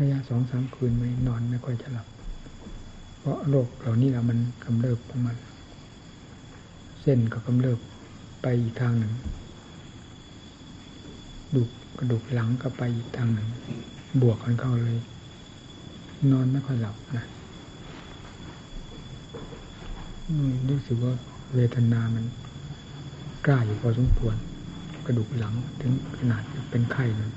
ระยะสองสามคืนไม่นอนไม่ค่อยจะหลับ เพราะโรคเหล่านี้แหละมันกำเริบของมัน เส้นก็กำเริบไปอีกทางหนึ่งดูกระดูกหลังก็ไปอีกทางหนึ่ง บวกกันเข้าเลย นอนไม่ค่อยหลับนะรู้สึกว่าเวทนามันกล้าอยู่พอสมควร กระดูกหลังถึงขนาดเป็นไข้เลย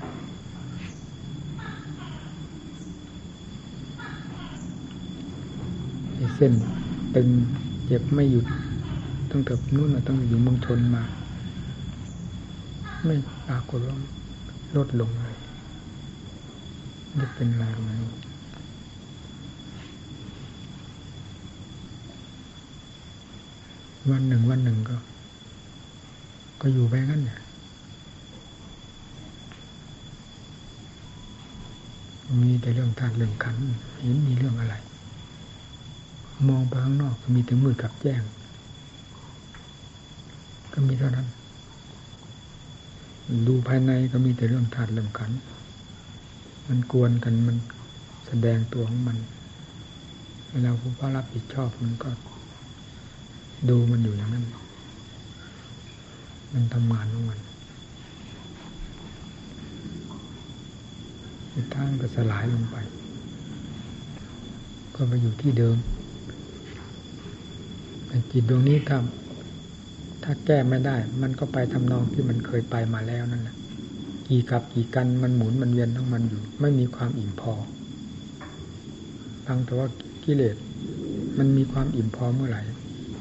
เส้นตึงเจ็บไม่หยุดตั้งแต่นู่นตั้งอยู่เมืองชนมา ไม่ปรากฏว่าลดลงเลยจะเป็นอะไรไหมวันหนึ่งวันหนึ่งก็ ก็อยู่ไปงั้นเนี่ยมีแต่เรื่องธาตุเรื่องขันเห็นมีเรื่องอะไร มองไปข้างนอกก็มีแต่มืดกับแจ้ง ก็มีเท่านั้น ดูภายในก็มีแต่เรื่องธาตุเรื่องขัน มันกวนกันมันแสดงตัวของมันเวลาผู้พระรับผิดชอบมันก็ ดูมันอยู่อย่างนั้น มันทำงานของมันสุดท้ายก็สลายลงไป ก็ไปอยู่ที่เดิม จิตดวงนี้ถ้าถ้าแก้ไม่ได้ มันก็ไปทำนองที่มันเคยไปมาแล้วนั่นแหละกี่กับกี่กันมันหมุนมันเวียนทั้งมันอยู่ ไม่มีความอิ่มพอฟังแต่ว่ากิเลสมันมีความอิ่มพอเมื่อไหร่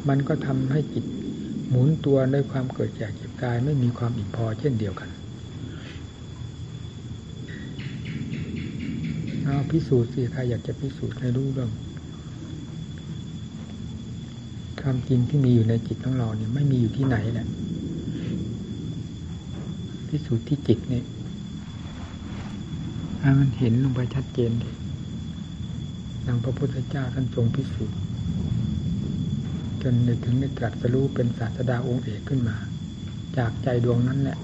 มันก็ทำให้จิตหมุนตัวด้วยความเกิดแก่เจ็บตาย ไม่มีความอิ่มพอเช่นเดียวกันเอาพิสูจน์สิใครอยากจะพิสูจน์ให้รู้เรื่อง ความจริงที่มีอยู่ในจิตของเราเนี่ยไม่มีอยู่ที่ไหนแหละพิสูจน์ที่จิตเนี่ยให้มันเห็นลงไปชัดเจนเลยดังพระพุทธเจ้าท่านทรงพิสูจน์จนในถึงได้ตรัสรู้เป็นศาสดาองค์เอกขึ้นมา จากใจดวงนั้นแหละ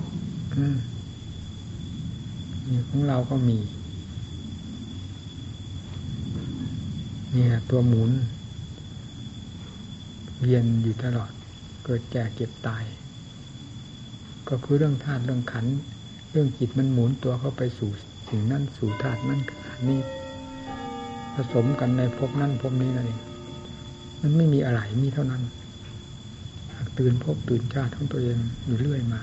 นี่ของเราก็มี เนี่ยตัวหมุน เวียนอยู่ตลอด เกิดแก่เก็บตาย ก็คือเรื่องธาตุเรื่องขัน เรื่องจิตมันหมุนตัวเข้าไปสู่สิ่งนั้นสู่ธาตุนั้นขันนี้ผสมกันในภพนั้นภพนี้นั่นเองมันไม่มีอะไรมีเท่านั้นตื่นพบตื่นชาติของตัวเองอยู่เรื่อยมา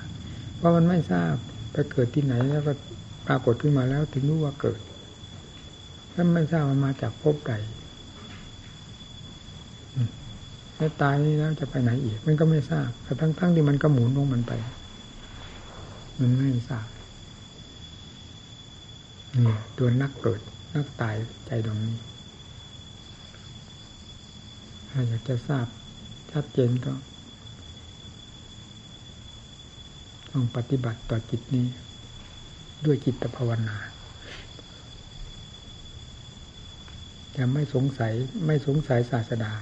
เพราะมันไม่ทราบไปเกิดที่ไหนแล้วก็ปรากฏขึ้นมาแล้วถึงรู้ว่าเกิดถ้าไม่ทราบมันมาจากพบใด แล้วตายแล้วจะไปไหนอีก มันก็ไม่ทราบแต่ทั้งๆที่มันก็หมุนลงมันไป มันไม่ทราบนี่ตัวนักเกิด นักตายใจตรงนี้ ถ้าอยากจะทราบชัดเจนก็ต้องปฏิบัติต่อจิตนี้ ด้วยจิตภาวนาจะไม่สงสัยไม่สงสัยศาสดา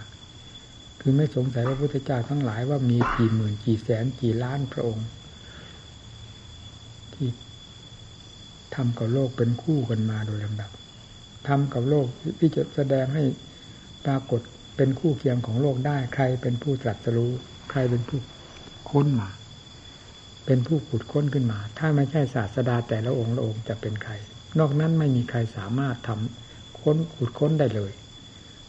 คือไม่สงสัยพระพุทธเจ้าทั้งหลายว่ามีกี่หมื่นกี่แสนกี่ล้านพระองค์ ที่ทำกับโลกเป็นคู่กันมาโดยลำดับทำกับโลกที่จะแสดงให้ปรากฏเป็นคู่เคียงของโลกได้ ใครเป็นผู้ตรัสรู้ ใครเป็นผู้ค้นมา เป็นผู้ขุดค้นขึ้นมา ถ้าไม่ใช่ศาสดาแต่ละองค์ละองค์จะเป็นใคร นอกนั้นไม่มีใครสามารถทำค้นขุดค้นได้เลย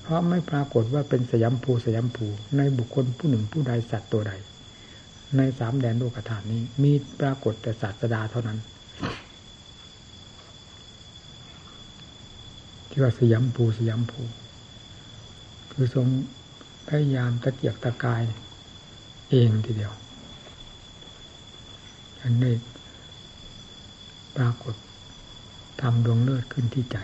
ราะไม่ปรากฏว่าเป็นสยามภูสยามภูในบุคคลผู้หนึ่งผู้ใดสัตว์ตัวใด ในสามแดนโลกฐานนี้ มีปรากฏแต่ศาสดาเท่านั้นที่ว่าสยามภูสยามภูคือทรงพยายามตะเกียกตะกายเองทีเดียว อันนี้ปรากฏทำดวงเลือดขึ้นที่ใจ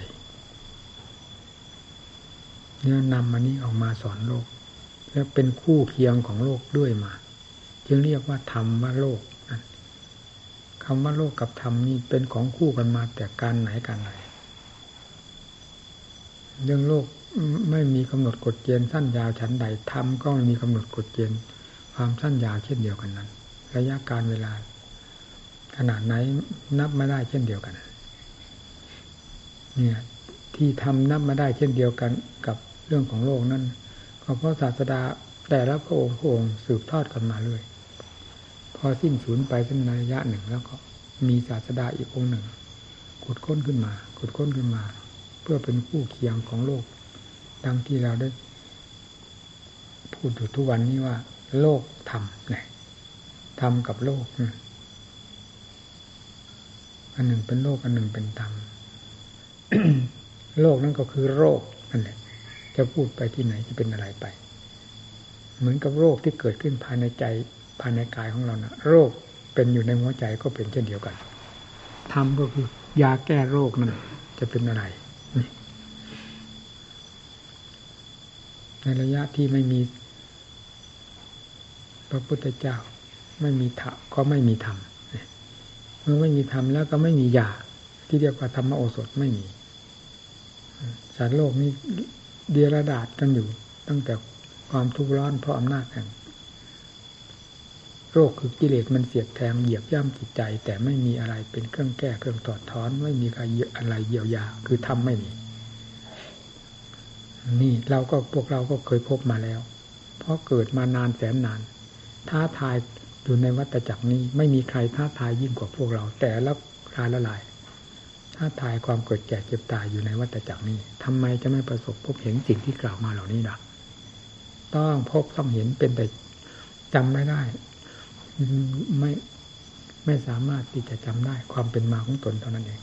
เนี่ยนำมันนี้ออกมาสอนโลก และเป็นคู่เคียงของโลกด้วยมา จึงเรียกว่าธรรมว่าโลกนั่นคำว่าโลกกับธรรมนี่เป็นของคู่กันมาแต่การไหนการไหนเรื่องโลกไม่มีกำหนดกฎเกณฑ์สั้นยาวชั้นใดทำก็มีกำหนดกฎเกณฑ์ความสั้นยาวเช่นเดียวกันนั้น ระยะการเวลา ขนาดไหนนับไม่ได้เช่นเดียวกัน เนี่ย ที่ทำนับมาได้เช่นเดียวกันกับ เรื่องของโลกนั้นก็เพราะศาสดาแต่ละพระองค์พระองค์สืบทอดกันมาเลย พอสิ้นสูญไปเป็นระยะหนึ่งแล้วก็มีศาสดาอีกองค์หนึ่งขุดค้นขึ้นมาขุดค้นขึ้นมา เพื่อเป็นคู่เคียงของโลก ดังที่เราได้ พูดอยู่ทุกวันนี้ว่า โลกธรรมเนี่ยธรรมกับโลกอันหนึ่งเป็นโลกอันหนึ่งเป็นธรรมโลกนั่นก็คือโรคนั่นแหละ จะพูดไปที่ไหนจะเป็นอะไรไป เหมือนกับโรคที่เกิดขึ้นภายในใจภายในกายของเรานะโรคเป็นอยู่ในหัวใจก็เป็นเช่นเดียวกันธรรมก็คือยาแก้โรคนั่นจะเป็นอะไรในระยะที่ไม่มีพระพุทธเจ้า ไม่มีธรรมก็ไม่มีธรรมเมื่อไม่มีธรรมแล้วก็ไม่มียาที่เรียกว่าธรรมโอสถไม่มีสารโลกนี้ เดียระดาษกันอยู่ ตั้งแต่ความทุกข์ร้อนเพราะอำนาจแห่งโรคคือกิเลสมันเสียดแทงเหยียบย่ำจิตใจ แต่ไม่มีอะไรเป็นเครื่องแก้เครื่องถอดถอน ไม่มีอะไรเยียวยา คือทำไม่มี นี่เราก็พวกเราก็เคยพบมาแล้ว เพราะเกิดมานานแสนนาน ท้าทายอยู่ในวัฏจักรนี้ ไม่มีใครท้าทายยิ่งกว่าพวกเรา แต่ละรายละลาย ท้าทายความเกิดแก่เจ็บตายอยู่ในวัฏจักรนี้ทำไมจะไม่ประสบพบเห็นสิ่งที่กล่าวมาเหล่านี้ล่ะ ต้องพบต้องเห็นเป็นแต่จำไม่ได้ ไม่ไม่สามารถที่จะจำได้ความเป็นมาของตนเท่านั้นเอง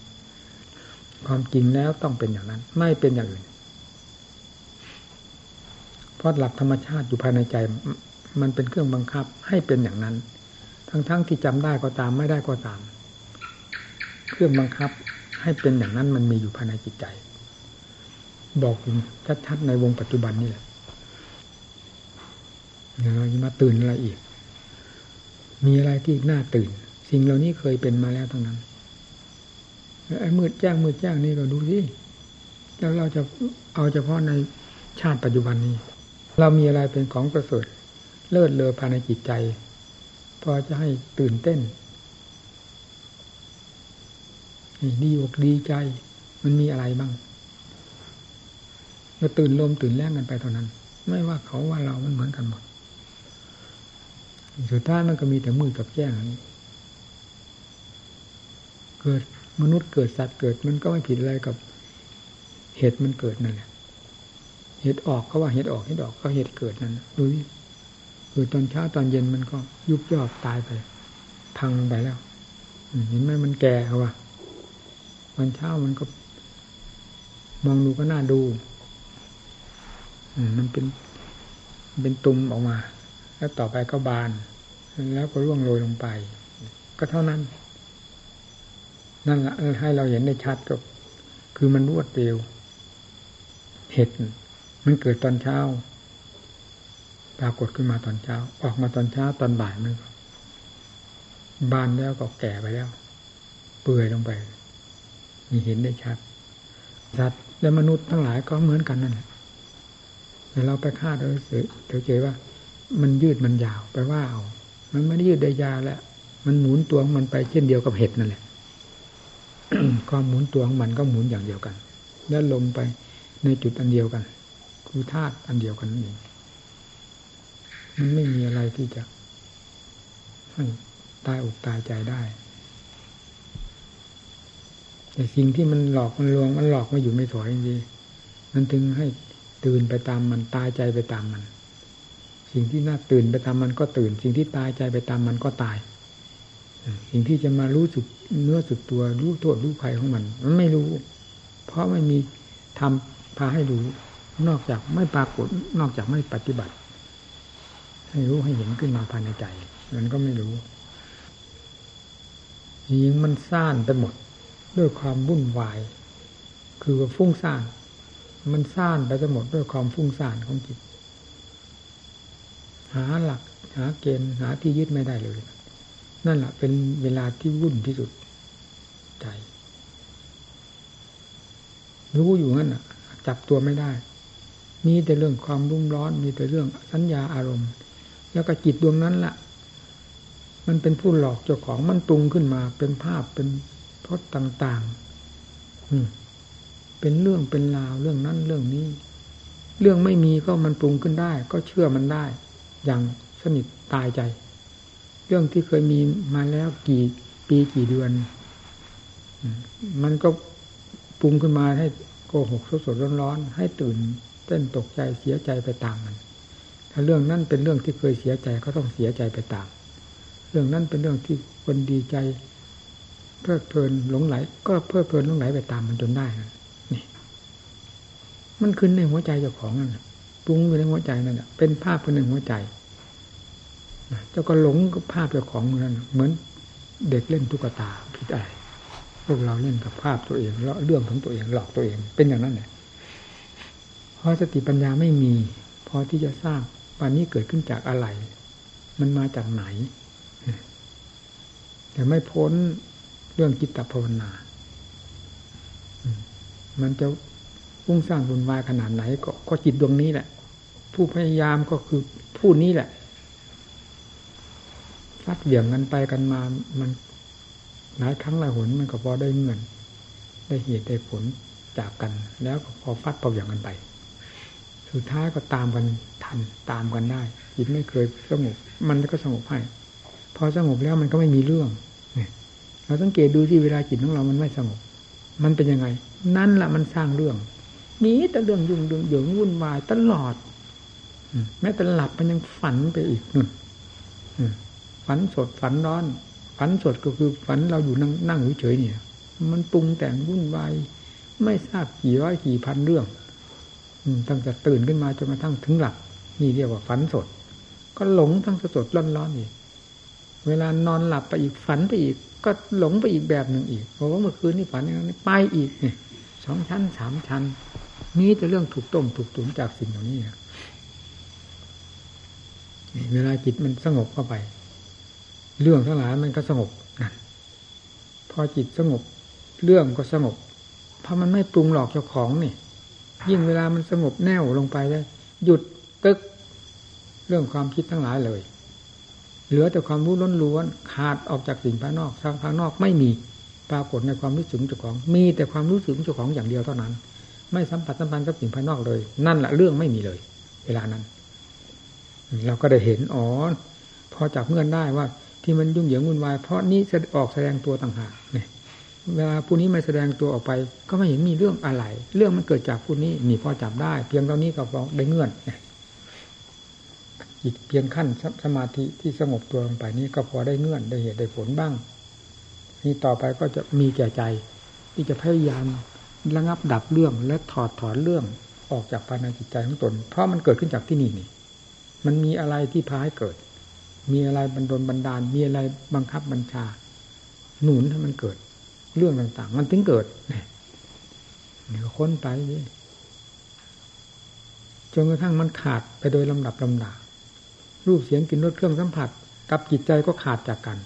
ความจริงแล้วต้องเป็นอย่างนั้น ไม่เป็นอย่างอื่น เพราะหลักธรรมชาติอยู่ภายในใจ มันเป็นเครื่องบังคับให้เป็นอย่างนั้น ทั้งๆทที่จำได้ก็ตามไม่ได้ก็ตาม เครื่องบังคับ ให้เป็นอย่างนั้นมันมีอยู่ภายในจิตใจ บอกชัดๆในวงปัจจุบันนี่แหละเราจะมาตื่นอะไรอีก มีอะไรที่น่าตื่น สิ่งเหล่านี้เคยเป็นมาแล้วทั้งนั้นไอ้มืดแจ้งมืดแจ้งนี่ก็ดูสิแล้วเราจะเอาเฉพาะในชาติปัจจุบันนี้ เรามีอะไรเป็นของประเสริฐเลิศเลอภายในจิตใจ พอจะให้ตื่นเต้น ดีอกดีใจ มันมีอะไรบ้างเราตื่นลมตื่นแรงกันไปเท่านั้น ไม่ว่าเขาว่าเรามันเหมือนกันหมดสุดท้ายมันก็มีแต่มือกับแจ้งนี้ เกิดมนุษย์เกิดสัตว์เกิด มันก็ไม่ผิดอะไรกับเหตุมันเกิดนั่นแหละเหตุออกเขาว่าเหตุออกเหตุออกก็เหตุเกิดนั่นดูคือตอนเช้าตอนเย็นมันก็ยุบยอบตายไป พังไปแล้วเห็นไหมมันแก่เขาว่า วันเช้ามันก็มองดูก็น่าดูมันเป็นเป็นตุ่มออกมา แล้วต่อไปก็บาน แล้วก็ร่วงโรยลงไป ก็เท่านั้น นั่นแหละให้เราเห็นได้ชัดก็คือมันรวดเร็วเห็ดมันเกิดตอนเช้า ปรากฏขึ้นมาตอนเช้า ออกมาตอนเช้าตอนบ่ายมันบานแล้วก็แก่ไปแล้ว เปื่อยลงไป มีเห็นได้ชัดสัตว์และมนุษย์ทั้งหลายก็เหมือนกันนั่นแหละแต่เราไปคาดเราเฉยว่า มันยืดมันยาวไปว่าเอา มันไม่ได้ยืดได้ยาวแล้วมันหมุนตัวของมันไปเช่นเดียวกับเห็ดนั่นแหละความหมุนตัวของมันก็หมุนอย่างเดียวกัน แล้วลงไปในจุดอันเดียวกัน คือธาตุอันเดียวกันนั่นเองมันไม่มีอะไรที่จะให้ตายอกตายใจได้ แต่สิ่งที่มันหลอกมันลวงมันหลอกมาอยู่ไม่ถอยจริงๆมันถึงให้ตื่นไปตามมันตายใจไปตามมัน สิ่งที่น่าตื่นไปตามมันก็ตื่น สิ่งที่ตายใจไปตามมันก็ตาย สิ่งที่จะมารู้สึกเนื้อสึกตัวรู้โทษรู้ภัยของมัน มันไม่รู้ เพราะไม่มีทำพาให้รู้ นอกจากไม่ปรากฏนอกจากไม่ปฏิบัติ ให้รู้ให้เห็นขึ้นมาภายในใจ มันก็ไม่รู้ยิงมันซ่านไปหมด ด้วยความวุ่นวาย คือฟุ้งซ่าน มันซ่านไปหมดด้วยความฟุ้งซ่านของจิต หาหลัก หาเกณฑ์หาที่ยึดไม่ได้เลย นั่นแหละเป็นเวลาที่วุ่นที่สุดใจ รู้อยู่นั่นอะ จับตัวไม่ได้ มีแต่เรื่องความรุ่มร้อน มีแต่เรื่องสัญญาอารมณ์ แล้วก็จิตดวงนั้นละ่ะมันเป็นผู้หลอกเจ้าของมันปรุงขึ้นมาเป็นภาพเป็น พจน์ต่างๆเป็นเรื่องเป็นราวเรื่องนั้นเรื่องนี้ เรื่องไม่มีก็มันปรุงขึ้นได้ ก็เชื่อมันได้ อย่างสนิทตายใจ เรื่องที่เคยมีมาแล้วกี่ปีกี่เดือนมันก็ปรุงขึ้นมาให้โกหกสดๆร้อนๆให้ตื่นเต้นตกใจเสียใจไปตามมันถ้าเรื่องนั้นเป็นเรื่องที่เคยเสียใจก็ต้องเสียใจไปตาม เรื่องนั้นเป็นเรื่องที่คนดีใจ เพลิดเพลินหลงไหล ก็เพลิดเพลินหลงไหลไปตามมันจนได้นี่ มันขึ้นในหัวใจเจ้าของนั่นปรุงอยู่ในหัวใจนั่นเป็นภาพคนหนึ่งหัวใจเจ้าก็หลงกับภาพเจ้าของนั่นเหมือนเด็กเล่นตุ๊กตาผิดอะไรพวกเราเล่นกับภาพตัวเองแล้วเรื่องของตัวเองหลอกตัวเองเป็นอย่างนั้นแหละเพราะสติปัญญาไม่มีพอที่จะทราบวันนี้เกิดขึ้นจากอะไร มันมาจากไหน แต่ไม่พ้น เรื่องจิตตภาวนา มันจะพุ่งสร้างบุญวายขนาดไหนก็ก็จิตดวงนี้แหละ ผู้พยายามก็คือผู้นี้แหละฟัดเหวี่ยงกันไปกันมา มันหลายครั้งหลายหนมันก็พอได้เงิน ได้เหตุได้ผลจากกัน แล้วก็พอฟัดพอเหวี่ยงกันไป สุดท้ายก็ตามกันทันตามกันได้จิตไม่เคยสงบมันก็สงบให้พอสงบแล้วมันก็ไม่มีเรื่อง เราสังเกตดูที่เวลาจิตของเรามันไม่สงบ มันเป็นยังไง นั่นแหละมันสร้างเรื่องนี้แต่เรื่องยุ่งเรื่องเหยิงวุ่นวายตลอดแม้แต่หลับมันยังฝันไปอีกนู่นฝันสดฝันร้อน ฝันสดก็คือฝันเราอยู่นั่งนั่งเฉยเนี่ย มันปรุงแต่งวุ่นวายไม่ทราบกี่ร้อยกี่พันเรื่องตั้งแต่ตื่นขึ้นมาจนกระทั่งถึงหลับนี่เรียกว่าฝันสด ก็หลงทั้งสดร้อนร้อนอีก เวลานอนหลับไปอีกฝันไปอีก ก็หลงไปอีกแบบหนึ่งอีกเพราะว่าเมื่อคืนนี่ฝันอย่างนี้ไปอีกเนี่ยสองชั้นสามชั้นมีแต่เรื่องถูกต้มถูกตุ๋นจากสิ่งเหล่านี้เวลาจิตมันสงบเข้าไป เรื่องทั้งหลายมันก็สงบนะพอจิตสงบ เรื่องก็สงบ เพราะมันไม่ปรุงหลอกเจ้าของนี่ยิ่งเวลามันสงบแน่วลงไปได้หยุดตึกเรื่องความคิดทั้งหลายเลย เหลือแต่ความรู้ล้นล้วนขาดออกจากสิ่งภายนอกทางภายนอกไม่มีปรากฏในความรู้สึกเจ้าของ มีแต่ความรู้สึกเจ้าของอย่างเดียวเท่านั้น ไม่สัมผัสสัมพันธ์กับสิ่งภายนอกเลย นั่นแหละเรื่องไม่มีเลย เวลานั้น เราก็ได้เห็นอ๋อพอจับเงื่อนได้ว่า ที่มันยุ่งเหยิงวุ่นวายเพราะนี้ออกแสดงตัวต่างหากเนี่ยเวลาผู้นี้ไม่แสดงตัวออกไป ก็ไม่เห็นมีเรื่องอะไร เรื่องมันเกิดจากผู้นี้นี่พอจับได้ เพียงเท่านี้ก็พอได้เงื่อน จิตเพียงขั้นสมาธิที่สงบตัวลงไปนี้ก็พอได้เงื่อนได้เหตุได้ผลบ้าง นี่ต่อไปก็จะมีแก่ใจ ที่จะพยายามระงับดับเรื่องและถอดถอนเรื่องออกจากภายในจิตใจของตน เพราะมันเกิดขึ้นจากที่นี่นี่ มันมีอะไรที่พาให้เกิด มีอะไรบันดลบันดาล มีอะไรบังคับบัญชา หนุนให้มันเกิด เรื่องต่าง ๆ มันถึงเกิดเนี่ยค้นไปจนกระทั่งมันขาดไปโดยลำดับลำดา รูปเสียงกลิ่นรสเครื่องสัมผัส กับจิตใจก็ขาดจากกัน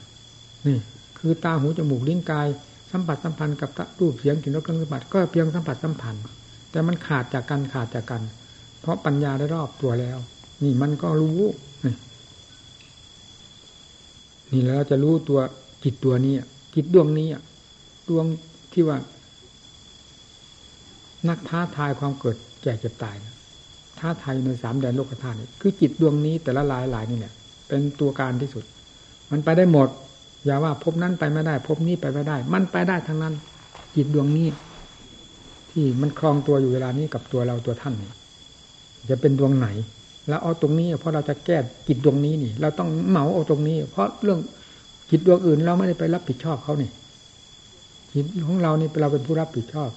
นี่คือตาหูจมูกลิ้นกาย สัมผัสสัมพันธ์กับรูปเสียงกลิ่นรสเครื่องสัมผัสก็เพียงสัมผัสสัมพันธ์ แต่มันขาดจากกันขาดจากกัน เพราะปัญญาได้รอบตัวแล้ว นี่มันก็รู้นี่แล้วจะรู้ตัวจิตตัวนี้จิตดวงนี้ดวงที่ว่า นักท้าทายความเกิดแก่เจ็บตาย ท้าไทยในสามแดนโลกธาตุคือจิตดวงนี้แต่ละลายหลายนี่แหละเป็นตัวการที่สุด มันไปได้หมด อย่าว่าพบนั้นไปไม่ได้ พบนี้ไปไม่ได้ มันไปได้ทั้งนั้น จิตดวงนี้ ที่มันคลองตัวอยู่เวลานี้กับตัวเราตัวท่านนี่จะเป็นดวงไหนเราเอาตรงนี้เพราะเราจะแก้จิตดวงนี้นี่ เราต้องเหมาเอาตรงนี้ เพราะเรื่องจิตดวงอื่น เราไม่ได้ไปรับผิดชอบเขานี่จิตของเรานี่เราเป็นผู้รับผิดชอบ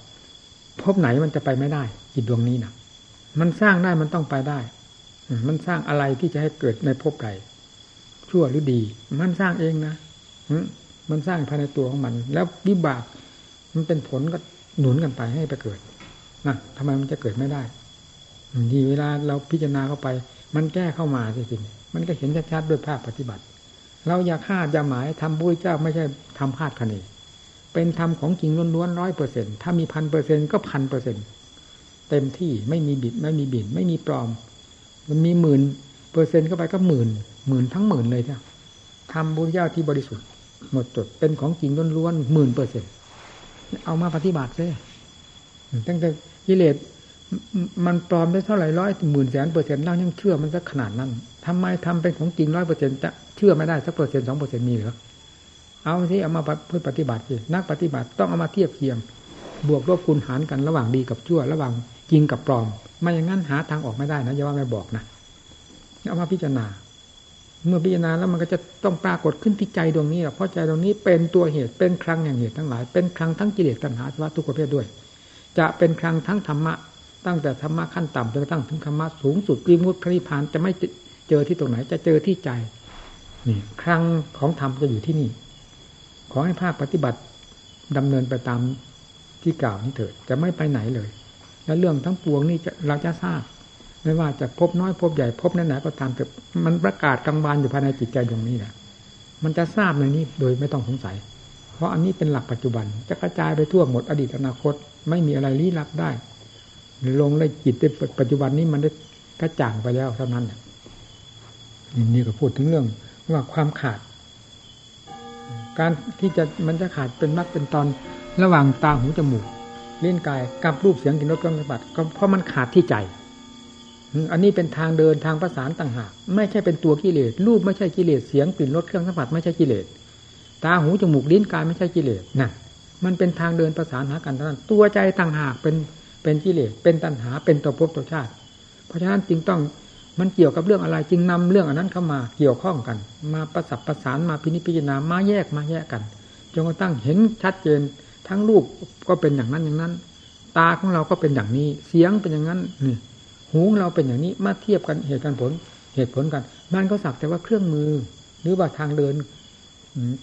พบไหนมันจะไปไม่ได้จิตดวงนี้นะ มันสร้างได้มันต้องไปได้ มันสร้างอะไรที่จะให้เกิดในภพใดชั่วหรือดี มันสร้างเองนะมันสร้างภายในตัวของมัน แล้ววิบาก มันเป็นผลก็หนุนกันไปให้ไปเกิดนะทำไมมันจะเกิดไม่ได้ดีเวลาเราพิจารณาเข้าไป มันแก้เข้ามาสิสิมันก็เห็นชัดๆด้วยภาพปฏิบัติ เราอยากคาดจะหมายทำบุญเจ้าไม่ใช่ทำคาดคะเนเป็นธรรมของจริงล้วนๆร้อยเปอร์เซ็นถ้ามีพันเปอร์เซ็นก็พันเปอร์เซ็นต์ เต็มที่ไม่มีบิดไม่มีบินไม่มีปลอม มันมีหมื่นเปอร์เซ็นต์เข้าไปก็หมื่นหมื่นทั้งหมื่นเลยเจ้าทำบุญเจ้าที่บริสุทธิ์ หมดจดเป็นของจริงล้วนๆหมื่นเปอร์เซ็นต์เอามาปฏิบัติซิตั้งแต่กิเลสมันปลอมได้เท่าไหร่ร้อยหมื่นแสนเปอร์เซ็นต์เรายังเชื่อมันสักขนาดนั้นทำไมทำเป็นของจริงร้อยเปอร์เซ็นต์จะเชื่อไม่ได้สักเปอร์เซ็นต์สองเปอร์เซ็นต์มีหรือเอาสิเอามาเพื่อปฏิบัติสินักปฏิบัติต้องเอามาเทียบเคียง บวกลบคูณหารกันระหว่างดีกับชั่วระหว่าง จริงกับปลอม ไม่อย่างนั้นหาทางออกไม่ได้นะอย่าว่าไม่บอกนะเอามาพิจารณา เมื่อพิจารณาแล้วมันก็จะต้องปรากฏขึ้นที่ใจดวงนี้แหละเพราะใจดวงนี้เป็นตัวเหตุเป็นครั้งแห่งเหตุทั้งหลาย เป็นครั้งทั้งกิเลสตัณหาสวัสทุกประเภทด้วย จะเป็นครั้งทั้งธรรมะ ตั้งแต่ธรรมะขั้นต่ำจนกระทั่งถึงธรรมะสูงสุดวิมุตพระนิพพานจะไม่เจอที่ตรงไหน จะเจอที่ใจนี่ครั้งของธรรมจะอยู่ที่นี่ ขอให้ภาคปฏิบัติดำเนินไปตามที่กล่าวนี้เถิดจะไม่ไปไหนเลย แล้วเรื่องทั้งปวงนี่เราจะทราบ ไม่ว่าจะพบน้อยพบใหญ่พบนั้นไหนก็ตามแต่มันประกาศกลางวานอยู่ภายในจิตใจตรงนี้แหละมันจะทราบในนี้โดยไม่ต้องสงสัย เพราะอันนี้เป็นหลักปัจจุบัน จะกระจายไปทั่วหมดอดีตอนาคต ไม่มีอะไรลี้ลับได้ลงในจิตในปัจจุบันนี้มันได้กระจ่างไปแล้วเท่านั้นนี่ก็พูดถึงเรื่องว่าความขาด การที่จะมันจะขาดเป็นมรรคเป็นตอนระหว่างตาหูจมูก ล่นกายกับรูปเสียงกลิ่นรสเครื่องสัมผัสก็เพราะมันขาดที่ใจ อันนี้เป็นทางเดินทางประสานต่างหากไม่ใช่เป็นตัวกิเลสรูปไม่ใช่กิเลสเสียงกลิ่นรสเครื่องสัมผัสไม่ใช่กิเลสตาหูจมูกลิ้นกายไม่ใช่กิเลสนั่นมันเป็นทางเดินประสานหากันเท่านั้นตัวใจต่างหากเป็นเป็นกิเลสเป็นตัณหาเป็นตัวภพตัวชาติ เพราะฉะนั้นจึงต้องมันเกี่ยวกับเรื่องอะไรจึงนำเรื่องอันนั้นเข้ามาเกี่ยวข้องกัน มาประสับประสานมาพินิจพิจารณามาแยกมาแยกกันจนกระทั่งเห็นชัดเจน ทั้งรูปก็เป็นอย่างนั้นอย่างนั้น ตาของเราก็เป็นอย่างนี้ เสียงเป็นอย่างนั้นนี่หูของเราเป็นอย่างนี้มาเทียบกันเหตุการผลเหตุผลกัน มันก็สักแต่ว่าเครื่องมือ หรือว่าทางเดิน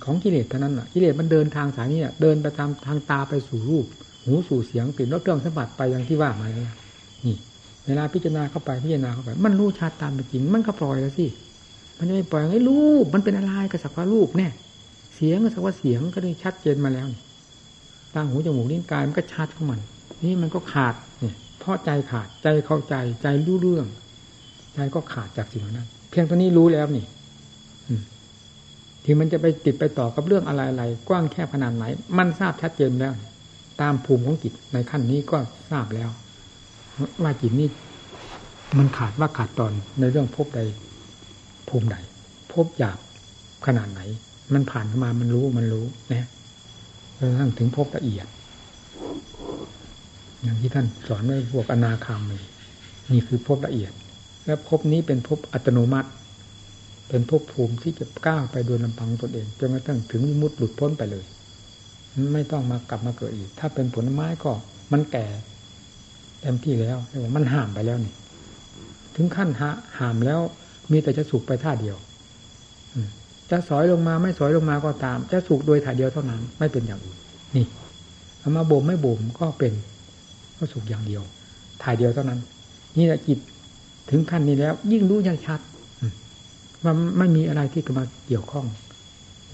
ของกิเลสเท่านั้นอะกิเลสมันเดินทางสายนี้เดินไปตามทางตาไปสู่รูป หูสู่เสียงกลิ่นรสเครื่องสัมผัสไปอย่างที่ว่ามาแล้วนี่ เวลาพิจารณาเข้าไปพิจารณาเข้าไป มันรู้ชัดตามเป็นจริง มันก็ปล่อยแล้วสิมันจะไม่ปล่อยให้รูปมันเป็นอะไรก็สักว่ารูปแน่เสียงก็สักว่าเสียงก็ได้ชัดเจนมาแล้ว ตาหูจมูกลิ้นกายมันก็ชัดของมัน นี่มันก็ขาดเนี่ยเพราะใจขาดใจเข้าใจใจรู้เรื่อง ใจก็ขาดจากสิ่งนั้น เพียงตัวนี้รู้แล้วนี่ที่มันจะไปติดไปต่อกับเรื่องอะไรๆกว้างแค่ขนาดไหน มันทราบชัดเจนแล้ว ตามภูมิของจิตในขั้นนี้ก็ทราบแล้ว ว่าจิตนี้มันขาดว่าขาดตอนในเรื่องพบใดภูมิใดพบหยาบขนาดไหน มันผ่านเข้ามามันรู้มันรู้นะ จนกระทั่งถึงพบละเอียด อย่างที่ท่านสอนไว้พวกอนาคามีนี่คือพบละเอียด และพบนี้เป็นพบอัตโนมัติ เป็นพบภูมิที่จะก้าวไปโดยลำพังตนเองจนกระทั่งถึงมุดหลุดพ้นไปเลย ไม่ต้องมากลับมาเกิดอีก ถ้าเป็นผลไม้ก็มันแก่เต็มที่แล้วเรียกว่ามันห่ามไปแล้วนี่ ถึงขั้นหาห่ามแล้วมีแต่จะสุกไปท่าเดียว จะสอยลงมาไม่สอยลงมาก็ตาม จะสุกโดยท่ายเดียวเท่านั้น ไม่เป็นอย่างอื่นนี่เอามาบ่มไม่บ่มก็เป็น ก็สุกอย่างเดียว ถ่ายเดียวเท่านั้น นี่แหละจิตถึงขั้นนี้แล้ว ยิ่งรู้ยิ่งชัดว่าไม่มีอะไรที่จะมาเกี่ยวข้อง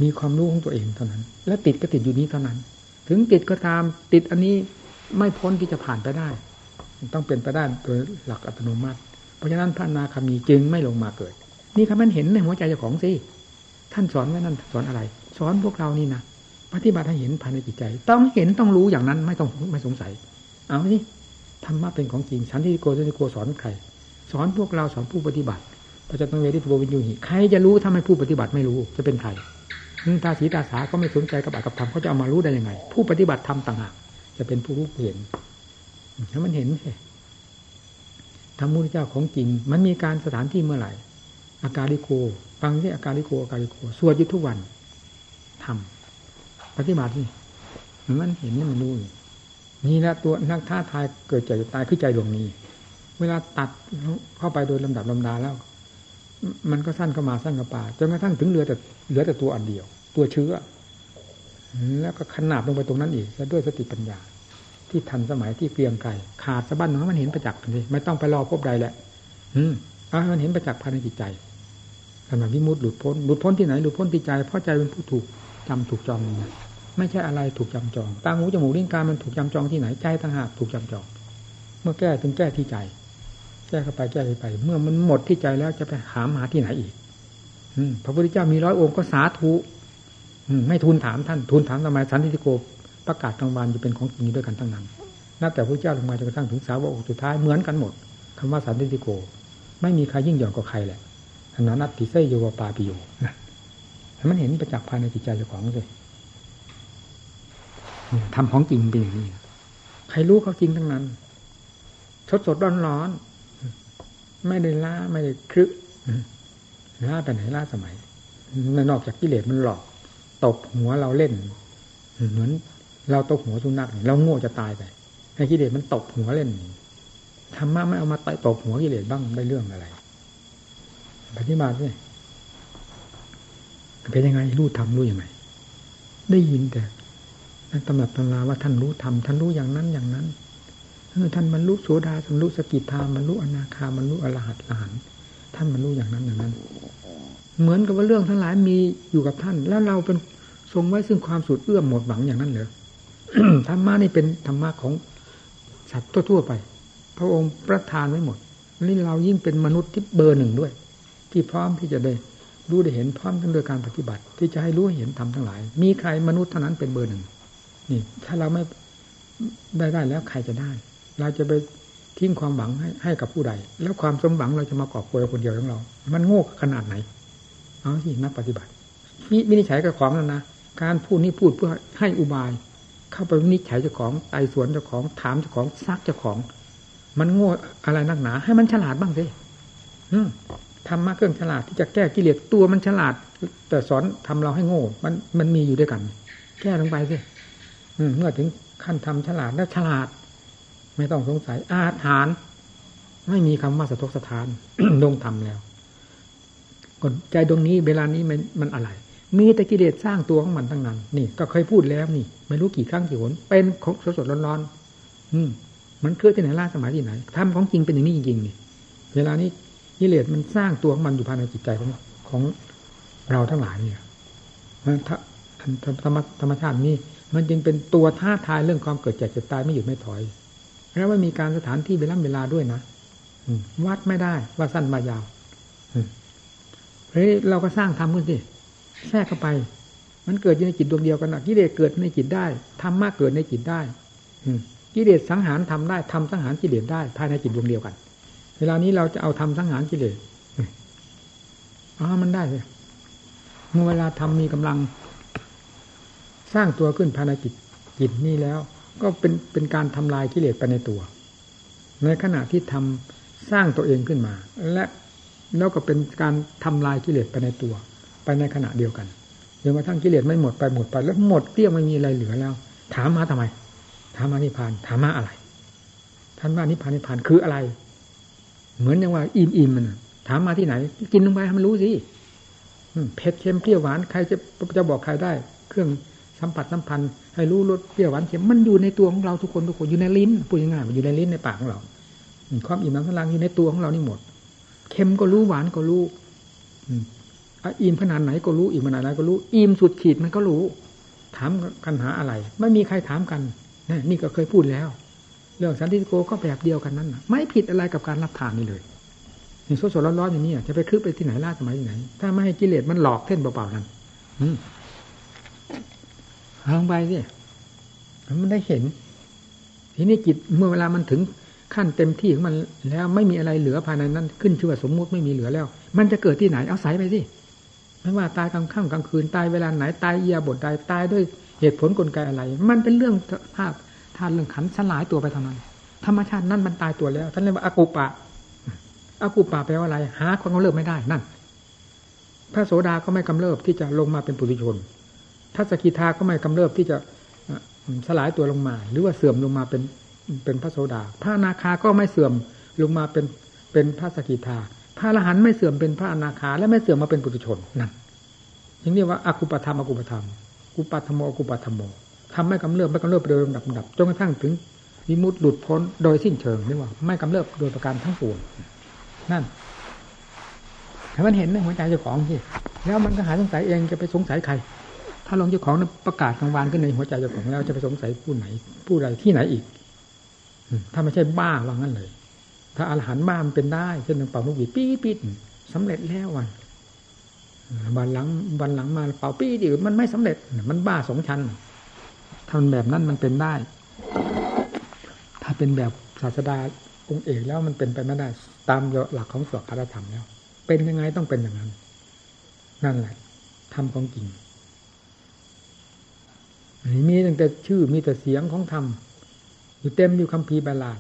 มีความรู้ของตัวเองเท่านั้น และติดก็ติดอยู่นี้เท่านั้น ถึงติดก็ตามติดอันนี้ไม่พ้นที่จะผ่านไปได้ ต้องเป็นไปได้โดยหลักอัตโนมัติ เพราะฉะนั้นพระนาคามีจึงไม่ลงมาเกิด นี่ครับมันเห็นในหัวใจเจ้าของสิ ท่านสอนไว้นั่นสอนอะไร สอนพวกเรานี่นะปฏิบัติให้เห็นภายในจิตใจ ต้องเห็นต้องรู้อย่างนั้นไม่ต้องไม่สงสัย เอาสิธรรมะเป็นของจริงสันติโกสันติโกสอนใคร สอนพวกเราสอนผู้ปฏิบัติพระเจ้าตังเวทิตโววินยูหิใครจะรู้ถ้าไม่ผู้ปฏิบัติไม่รู้จะเป็นใครตาสีตาสาก็ไม่สนใจกับอัตกับธรรมเขาจะเอามารู้ได้ยังไง ผู้ปฏิบัติธรรมต่างหากจะเป็นผู้รู้เห็นถ้ามันเห็นธรรมุทธเจ้าของจริง มันมีการสถานที่เมื่อไหร่ อาการลิโก ฟังที่อาการลิโกอาการลิโกสวดยู่ทุกวันทำปฏิบัตินี่มันเห็นนี่มันรู้นี่แหละตัวนักท้าทายเกิดใจตายคือใจดวงนี้ เวลาตัดเข้าไปโดยลำดับลำดาแล้ว มันก็สั้นเข้ามาสั้นเข้าไปจนกระทั่งถึงเรือแต่เหลือแต่ตัวอันเดียว ตัวเชื้อ แล้วก็ขนาบลงไปตรงนั้นอีกแล้วด้วยสติปัญญา ที่ทันสมัยที่เกรียงไกรขาดสะบั้นมันเห็นประจักษ์เลยไม่ต้องไปรอพบใดแหละ อืมเอามันเห็นประจักษ์ภายในจิตใจ ขณะวิมุตติหลุดพ้นหลุดพ้นที่ไหนหลุดพ้นที่ใจเพราะใจเป็นผู้ถูกจำถูกจองนี่ไม่ใช่อะไรถูกจำจองตาหูจมูกลิ้นกายมันถูกจำจองที่ไหนใจต่างหากถูกจำจอง เมื่อแก้เป็นแก้ที่ใจ แก้เข้าไปแก้ไป เมื่อมันหมดที่ใจแล้วจะไปหามหาที่ไหนอีกพระพุทธเจ้ามีร้อยองค์ก็สาธุไม่ทูลถามท่านทูลถามทำไมสันติโกประกาศกลางวันจะเป็นของจริงด้วยกันทั้งนั้นนับแต่พระเจ้าลงมาจนกระทั่งถึงสาวกสุดท้ายเหมือนกันหมดคำว่าสันติโก ไม่มีใครยิ่งหย่อนกว่าใครแหละ นานัตติเซโยวปาปิโยนะมันเห็นประจักษ์ภายในจิตใจเจ้าของเลยทำของจริงเป็นอย่างนี้ ใครรู้เขาจริงทั้งนั้น สดสดร้อนร้อน ไม่ได้ล่าไม่ได้ครึล่าไปไหนล่าสมัยนอกจากกิเลสมันหลอก ตบหัวเราเล่น เหมือน เราตบหัวสุนัขเราโง่จะตายไปให้กิเลสมันตบหัวเล่นธรรมะไม่เอามาตบหัวกิเลสบ้างได้เรื่องอะไร ปฏิบัติสิเป็นยังไงรู้ทำรู้ยังไงได้ยินแต่ตำหนักตำราว่าท่านรู้ทำท่านรู้อย่างนั้นอย่างนั้นท่านบรรลุโสดาบรรลุสกิทาบรรลุอนาคาบรรลุอรหัตอรหันท่านบรรลุอย่างนั้นอย่างนั้น เหมือนกับว่าเรื่องทั้งหลายมีอยู่กับท่าน แล้วเราเป็นทรงไว้ซึ่งความสุดเอื้อมหมดหวังอย่างนั้นเหรอธรรมะนี่เป็นธรรมะของสัตว์ทั่วๆไป พระองค์ประทานไว้หมดนี่เรายิ่งเป็นมนุษย์ที่เบอร์หนึ่งด้วย ที่พร้อมที่จะได้รู้ได้เห็นพร้อมทั้งโดยการปฏิบัติ ที่จะให้รู้เห็นทำทั้งหลาย มีใครมนุษย์เท่านั้นเป็นเบอร์หนึ่งนี่ ถ้าเราไม่ได้ได้แล้วใครจะได้ เราจะไปทิ้งความหวังให้ให้กับผู้ใด แล้วความสมหวังเราจะมากอบโกยคนเดียวของเรา มันโง่ขนาดไหน เอาสินักปฏิบัตินี่วินิจฉัยกับของแล้วนะการพูดนี่พูดเพื่อให้อุบาย เข้าไปวินิจฉัยเจ้าของไต่สวนเจ้าของถามเจ้าของซักเจ้าของ มันโง่อะไรนักหนา ให้มันฉลาดบ้างสิ ธรรมะเครื่องฉลาดที่จะแก้กิเลสตัวมันฉลาด แต่สอนทำเราให้โง่ มันมันมีอยู่ด้วยกัน แก้ลงไปสิเมื่อถึงขั้นทำฉลาดแล้วฉลาด ไม่ต้องสงสัยอาถาน ไม่มีคำว่าสะทกสะทานลงทำแล้วกใจดวงนี้เวลานี้มันมันอะไร มีแต่กิเลสสร้างตัวของมันทั้งนั้น นี่ ก็เคยพูดแล้วนี่ ไม่รู้กี่ครั้งกี่หนเป็นของสดสดร้อนๆอืมมันเกิดที่ไหนล่าสมัยที่ไหนทำของจริงเป็นอย่างนี้จริงๆนี่เวลานี้ กิเลสมันสร้างตัวของมันอยู่ภายในจิตใจของของเราทั้งหลายเนี่ยมันธรรมธรรมชาตินี้ มันจึงเป็นตัวท้าทายเรื่องความเกิดแก่เจ็บตายไม่หยุดไม่ถอย แล้วว่ามีการสถานที่เวลาเวลาด้วยนะวัดไม่ได้ว่าสั้นมายาวเฮ้ยเราก็สร้างทำขึ้นสิแทรกเข้าไป มันเกิดอยู่ในจิตดวงเดียวกันนะกิเลสเกิดในจิตได้ธรรมะเกิดในจิตได้กิเลสสังหารทำได้ทำสังหารกิเลสได้ภายในจิตดวงเดียวกัน เวลานี้เราจะเอาทำสังหารกิเลสอ๋อมันได้เลยเมื่อเวลาทำมีกำลัง สร้างตัวขึ้นภายในจิตจิตนี้แล้ว ก็เป็นเป็นการทำลายกิเลสไปในตัว ในขณะที่ทำสร้างตัวเองขึ้นมา และแล้วก็เป็นการทำลายกิเลสไปในตัว ไปในขณะเดียวกันจนกระทั่งกิเลสไม่หมดไปหมดไป แล้วหมดเกลี้ยงไม่มีอะไรเหลือแล้ว ถามมาทำไม ถามมานิพาน ถามมาอะไรท่านว่านิพานนิพานคืออะไร เหมือนอย่างว่าอิ่มอิ่มมันถามมาที่ไหน กินลงไปให้มันรู้สิเผ็ดเค็มเปรี้ยวหวานใครจะจะบอกใครได้ เครื่องสัมผัสสัมพันธ์ให้รู้รสเปรี้ยวหวานเค็มมันอยู่ในตัวของเราทุกคนทุกคนอยู่ในลิ้นพูดง่ายๆมันอยู่ในลิ้นในปากของเราความอิ่มน้ำพลังอยู่ในตัวของเรานี่หมดเค็มก็รู้หวานก็รู้อิ่มขนาดไหนก็รู้อิ่มขนาดไหนก็รู้อิ่มสุดขีดมันก็รู้ ถามกันหาอะไร ไม่มีใครถามกันนี่ก็เคยพูดแล้ว เรื่องสันติโกก็แบบเดียวกันนั่นไม่ผิดอะไรกับการรับทานนี่เลยนี่สดๆร้อนๆอย่างนี้จะไปคลึกไปที่ไหนล่าสมัยที่ไหน ถ้าไม่ให้กิเลสมันหลอกเท่นเปล่าๆนั้นลองไปสิมันได้เห็น ทีนี้จิตเมื่อเวลามันถึงขั้นเต็มที่ของมันแล้วไม่มีอะไรเหลือภายในนั้น ขึ้นชื่อว่าสมมุติไม่มีเหลือแล้ว มันจะเกิดที่ไหนเอาใส่ไปสิไม่ว่าตายกลางค่ำกลางคืนตายเวลาไหนตายเอียบทใดตายด้วยเหตุผลกลไกอะไร มันเป็นเรื่องภาพ ทานเรื่องขันสลายตัวไปท่านั้นธรรมชาตินั่นมันตายตัวแล้วท่านเรียกว่าอากุปะอากุปะแปลว่าอะไร หาความกำเริบไม่ได้นั่น พระโสดาก็ไม่กำเริบที่จะลงมาเป็นปุถุชนถ้าสกิทาก็ไม่กำเริบที่จะสลายตัวลงมา หรือว่าเสื่อมลงมาเป็นเป็นพระโสดา พระนาคาก็ไม่เสื่อมลงมาเป็นเป็นพระสกิทา พระอรหันต์ไม่เสื่อมเป็นพระอนาคา และไม่เสื่อมมาเป็นปุถุชนนั่นย่างนี้ว่าอากุปธรรมอากุปธรรมกุปธรรมอกุปธรรมโม ทำไม่กำเริบไม่กำเริบโดยลำดับดับจนกระทั่งถึงวิมุตติหลุดพ้นโดยสิ้นเชิงนี่ว่าไม่กำเริบโดยประการทั้งปวงนั่นถ้มันเห็นในหัวใจเจ้าของที่แล้วมันก็หาสงสัยเองจะไปสงสัยใคร ถ้าลงเจ้าของประกาศกลางวันขึ้นในหัวใจเจ้าของแล้วจะไปสงสัยผู้ไหน ผู้ใดที่ไหนอีกถ้าไม่ใช่บ้าว่างั้นเลย ถ้าอาหารบ้ามันเป็นได้เช่นเป่าลูกหวีปี๊ปี๊สำเร็จแล้ววันวันหลังวันหลังมาเป่าปี๊ดิมันไม่สำเร็จ มันบ้าสองชั้น ทำแบบนั้นมันเป็นได้ ถ้าเป็นแบบศาสดาองค์เอกแล้วมันเป็นไปไม่ได้ ตามหลักของสวดคารธรรมแล้ว เป็นยังไงต้องเป็นอย่างนั้น นั่นแหละธรรมของจริงมีตั้งแต่ชื่อมีแต่เสียงของธรรมอยู่เต็มอยู่คำพีบาลาน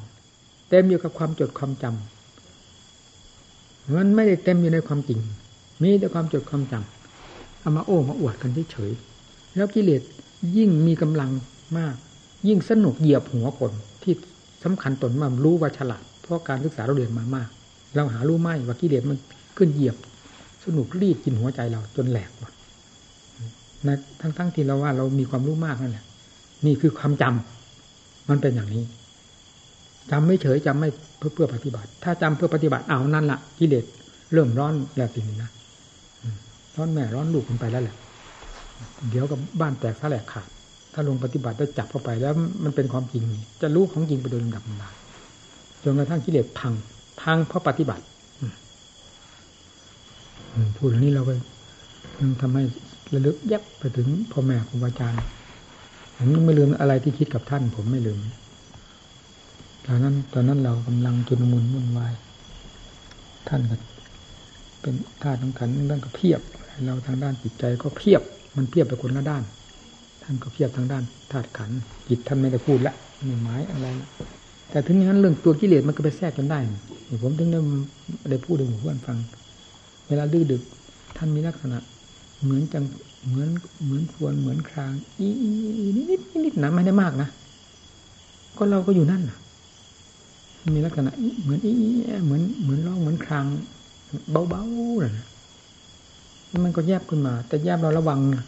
เต็มอยู่กับความจดความจำมันไม่ได้เต็มอยู่ในความจริง มีแต่ความจดความจำเอามาโอ้มาอวดกันเฉยแล้วกิเลส ยิ่งมีกำลังมาก ยิ่งสนุกเหยียบหัวคนที่สำคัญตนมารู้ว่าฉลาด เพราะการศึกษาเราเรียนมามาก เราหารู้ไม่ว่ากิเลสมันขึ้นเหยียบ สนุกรีดกินหัวใจเราจนแหลกหมดนะทั้งๆทที่เราว่าเรามีความรู้มากนั่นแหละนี่คือความจำมันเป็นอย่างนี้จำไม่เฉยจำไม่เพื่อเพื่อปฏิบัติ ถ้าจำเพื่อปฏิบัติเอานั่นละกิเลสเริ่มร้อนแล้วทีนี้นะร้อนแม่ร้อนลูกมันไปแล้วแหละ เดี๋ยวกับบ้านแตกสลกขาด ถ้าลงปฏิบัติได้จับเข้าไปแล้วมันเป็นความจริง จะรู้ของจริงไปโดยลำดับลำดับจนกระทั่งกิเลสพังพังเพราะปฏิบัติพูดอย่างนี้เราก็ทำให้ระลึกยับไปถึงพ่อแม่ครูบาอาจารย์ผมไม่ลืมอะไรที่คิดกับท่าน ผมไม่ลืมตอนนั้นตอนนั้นเรากำลังจุนมุนวุ่นวายท่านก็เป็นธาตุสำคัญเรื่องก็เพียบ เราทางด้านจิตใจก็เพียบ มันเพียบไปคนละด้าน ท่านก็เพียบทางด้านธาตุขันจิตท่านไม่ได้พูดละไม่หมายอะไรแต่ถึงอย่างนั้นเรื่องตัวกิเลสมันก็ไปแทรกจนได้ผมถึงได้ได้พูดให้หมู่เพื่อนฟัง เวลาดื้อดึกท่านมีลักษณะ เหมือนจังเหมือนเหมือนควรเหมือนคราง อีนิดนิดนิดนะไม่ได้มากนะก็เราก็อยู่นั่นนะมีลักษณะ เหมือนอีเหมือนเหมือนร้องเหมือนคราง เบาๆนะ มันก็แยบขึ้นมา แต่แยบเราระวังนะ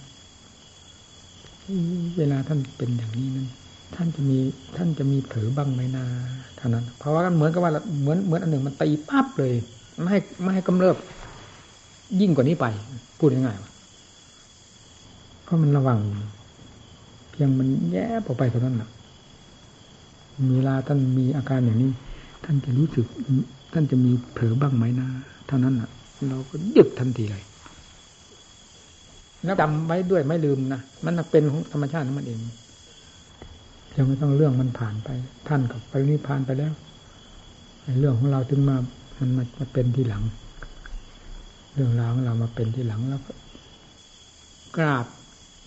เวลาท่านเป็นอย่างนี้นั้น ท่านจะมีท่านจะมีเผลอบ้างไหมนาเท่านั้น เพราะว่าเหมือนกับว่าเหมือนเหมือนอันหนึ่งมันตีปั๊บเลย ไม่ให้ไม่ให้กำเริบยิ่งกว่านี้ไป พูดง่ายๆเพราะมันระวัง เพียงมันแย่ออกไปเท่านั้นแหละเวลาท่านมีอาการอย่างนี้ ท่านจะรู้สึก ท่านจะมีเผลอบ้างไหมนะเท่านั้นอะ เราก็หยุดทันทีเลย จำไว้ด้วยไม่ลืมนะมันเป็นของธรรมชาติของมันเองยังไม่ต้องเรื่องมันผ่านไป ท่านกับปรินิพานไปแล้วเรื่องของเราถึงมามันมาเป็นที่หลัง เรื่องราวของเรามาเป็นที่หลังแล้วก็กราบ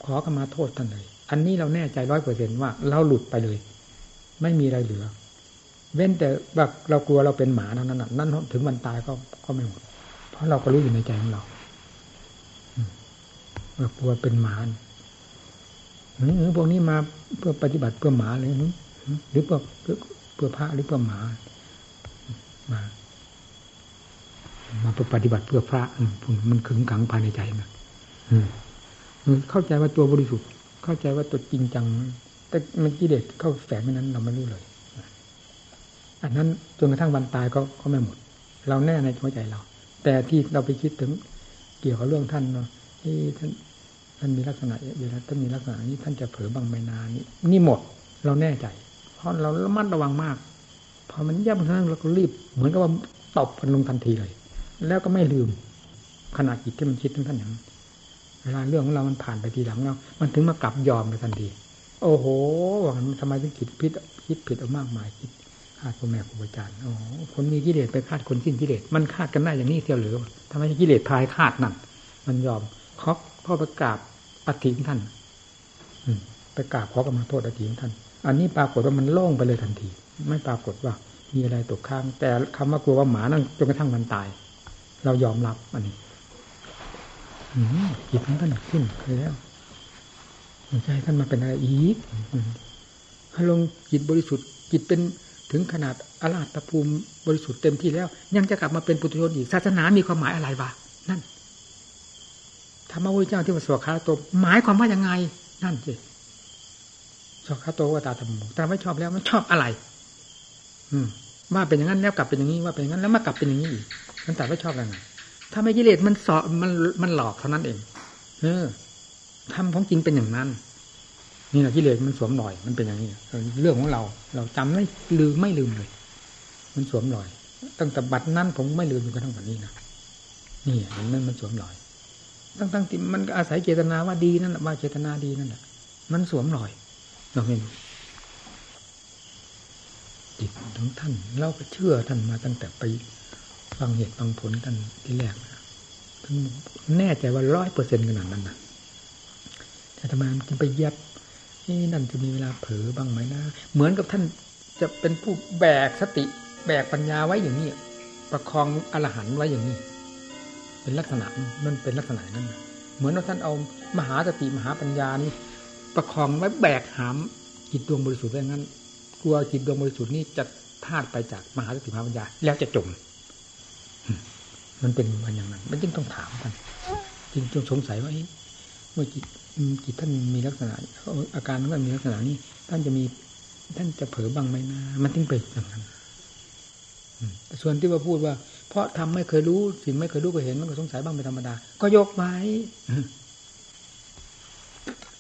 ขอขมาโทษท่านเลย อันนี้เราแน่ใจร้อยเปอร์เซ็นว่า เราหลุดไปเลย ไม่มีอะไรเหลือ เว้นแต่ว่าเรากลัวเราเป็นหมาเท่านั้นนั่นถึงวันตายก็ก็ไม่หมดเพราะเราก็รู้อยู่ในใจของเรา ว่ากลัวเป็นหมาหรือพวกนี้มาเพื่อปฏิบัติเพื่อหมาเลยหรือเพื่อเพื่อเพื่อพระหรือเพื่อหมามามาปฏิบัติเพื่อพระมันขึงขังภายในใจนะเข้าใจว่าตัวบริสุทธิ์ เข้าใจว่าตัวจริงจัง แต่มันกิเลสเข้าแฝงไม่นั้น เราไม่รู้เลยอันนั้นจนกระทั่งวันตายก็ก็ไม่หมด เราแน่ในหัวใจเรา แต่ที่เราไปคิดถึงเกี่ยวกับเรื่องท่านเนาะที่ท่าน ท่านมีลักษณะเวลาท่านมีลักษณะนี้ท่านจะเผลอบางใบนานี่นี่หมดเราแน่ใจ เพราะเราระมัดระวังมาก พอมันย่ำนั้นเราก็รีบ เหมือนกับว่าตบมันลงทันทีเลย แล้วก็ไม่ลืมขณะจิตที่มันคิดถึงท่านอย่างเวลาเรื่องของเรามันผ่านไปทีหลังเรา มันถึงมากลับยอมไปทันที โอ้โหทำไมถึงคิดผิดคิดผิดเอามากมายคิดคาดพ่อแม่ครูอาจารย์โอ้คนมีกิเลสไปคาดคนสิ้นกิเลส มันคาดกันได้อย่างนี้เที่ยวหรือทำไมกิเลสพายคาดนั่น มันยอมเคา พ่อไปกราบอธิของท่านไปกราบขอกำลังโทษอธิของท่าน อันนี้ปรากฏว่ามันโล่งไปเลยทันที ไม่ปรากฏว่า มีอะไรตกค้าง แต่คำว่ากลัวว่าหมานั่งจนกระทั่งมันตาย เรายอมรับอันนี้จิตของท่านขึ้นแล้วใจท่านมาเป็นอะไรอีกให้ลงจิตบริสุทธิ์จิตเป็นถึงขนาดอรหัตภูมิบริสุทธิ์เต็มที่แล้ว ยังจะกลับมาเป็นปุถุชนอีกศาสนามีความหมายอะไรวะนั่น ธรรมวิจาที่ว่าสวขาโตหมายความว่ายังไง นั่นสิสวขาโตว่าตาธรรมแต่ไม่ชอบแล้วมันชอบอะไร อืมว่าเป็นอย่างนั้นแล้วกลับเป็นอย่างนี้ว่าเป็นอย่างนั้นแล้วมากลับเป็นอย่างนี้อีกมันต่ไม่ชอบอะไรถ้าไม่กิเลสมันสอบมันมันหลอกเท่านั้นเอง เออทำของจริงเป็นอย่างนั้น นี่แหละกิเลสมันสวมรอย มันเป็นอย่างนี้เรื่องของเรา เราจำไม่ลืมไม่ลืมเลย มันสวมรอยตั้งแต่บัดนั้นผมไม่ลืมจนกระทั่งวันนี้นะนี่มันมันสวมรอย ตั้งๆที่มันอาศัยเจตนาว่าดีนั่นแหละว่าเจตนาดีนั่นแหละมันสวมรอยเราเห็นจิตของท่านเราก็เชื่อท่านมาตั้งแต่ไปฟังเหตุฟังผลท่านที่แรกถึงแน่ใจว่าร้อยเปอร์เซ็นต์ขนาดนั้นนะแต่ทำไมมันไปเย็บนี่นั่นจะมีเวลาเผลอบ้างไหมนะเหมือนกับท่านจะเป็นผู้แบกสติ แบกปัญญาไว้อย่างนี้ ประคองอรหันต์ไว้อย่างนี้ เป็นลักษณะมันเป็นลักษณะนั้นเหมือนว่าท่านเอามหาสติมหาปัญญานี่ประคองไว้แบกหามจิตดวงบริสุทธิ์ไว้งั้นกลัวจิตดวงบริสุทธิ์นี่จะพลาดไปจากมหาสติมหาปัญญา แล้วจะจมมันเป็นมันอย่างนั้น มันจึงต้องถามกันจึงจงสงสัยว่าเมื่อจิตจิตท่านมีลักษณะอาการท่านมีลักษณะนี้ ท่านจะมี ท่านจะเผลอบ้างไหมนะมันจึงเป็นอย่างนั้นส่วนที่ว่าพูดว่า เพราะทำไม่เคยรู้สิ่งไม่เคยรู้ก็เห็นมันก็สงสัยบ้างเป็นธรรมดา ก็ยกไว้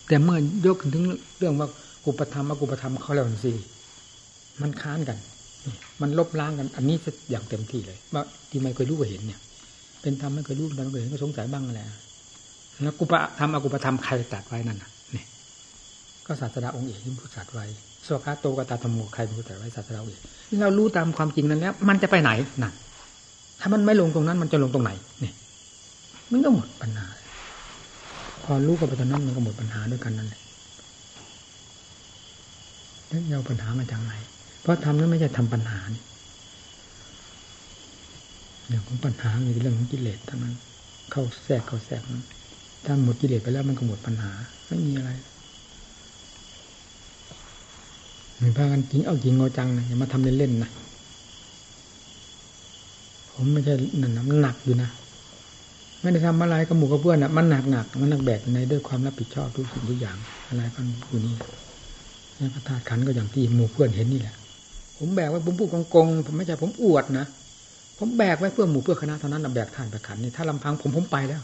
แต่เมื่อยกถึงเรื่องว่ากุปธรรมอกุปธรรมเขาแล้วสิมันค้านกัน มันลบล้างกัน อันนี้อย่างเต็มที่เลยว่าที่ไม่เคยรู้ก็เห็นเนี่ย เป็นธรรมไม่เคยรู้มันก็เห็นก็สงสัยบ้างแหละแล้วกุปธรรมอกุปธรรมใครตัดไว้นั่นน่ะนี่ก็ศาสดาองค์เอกที่พูดตัดไว้สวากาโตกตาธรรมโมใครพูดตัดไว้ศาสดาองค์เอกเรารู้ตามความจริงนั้นแล้ว มันจะไปไหนนั่น ถ้ามันไม่ลงตรงนั้น มันจะลงตรงไหนนี่มันก็หมดปัญหา พอรู้กับปัจจุบันมันก็หมดปัญหาด้วยกันนั่นแหละแล้วเอาปัญหามาจากไหน เพราะทำนั้นไม่ใช่ทำปัญหานี่เรื่องของปัญหามีเรื่องของกิเลสทั้งนั้น เข้าแทรกเข้าแทรกนั้นถ้าหมดกิเลสไปแล้วมันก็หมดปัญหา ไม่มีอะไรมีพากันจริงเอาจริงเอาจังนะอย่ามาทำเล่นๆนะ ผมไม่ใช่นั่นนะมันหนักอยู่นะไม่ได้ทำอะไรกับหมู่กับเพื่อนนะมันหนักหนักมันหนักแบกในด้วยความรับผิดชอบทุกสิ่งทุกอย่าง อะไรก็อยู่นี่ในพระธาตุขันก็อย่างที่หมู่เพื่อนเห็นนี่แหละ ผมแบกไว้ผมพูดกงๆผมไม่ใช่ผมอวดนะผมแบกไว้เพื่อหมู่เพื่อคณะเท่านั้นนะแบกท่านปขันนี่ถ้าลำพังผมผมไปแล้ว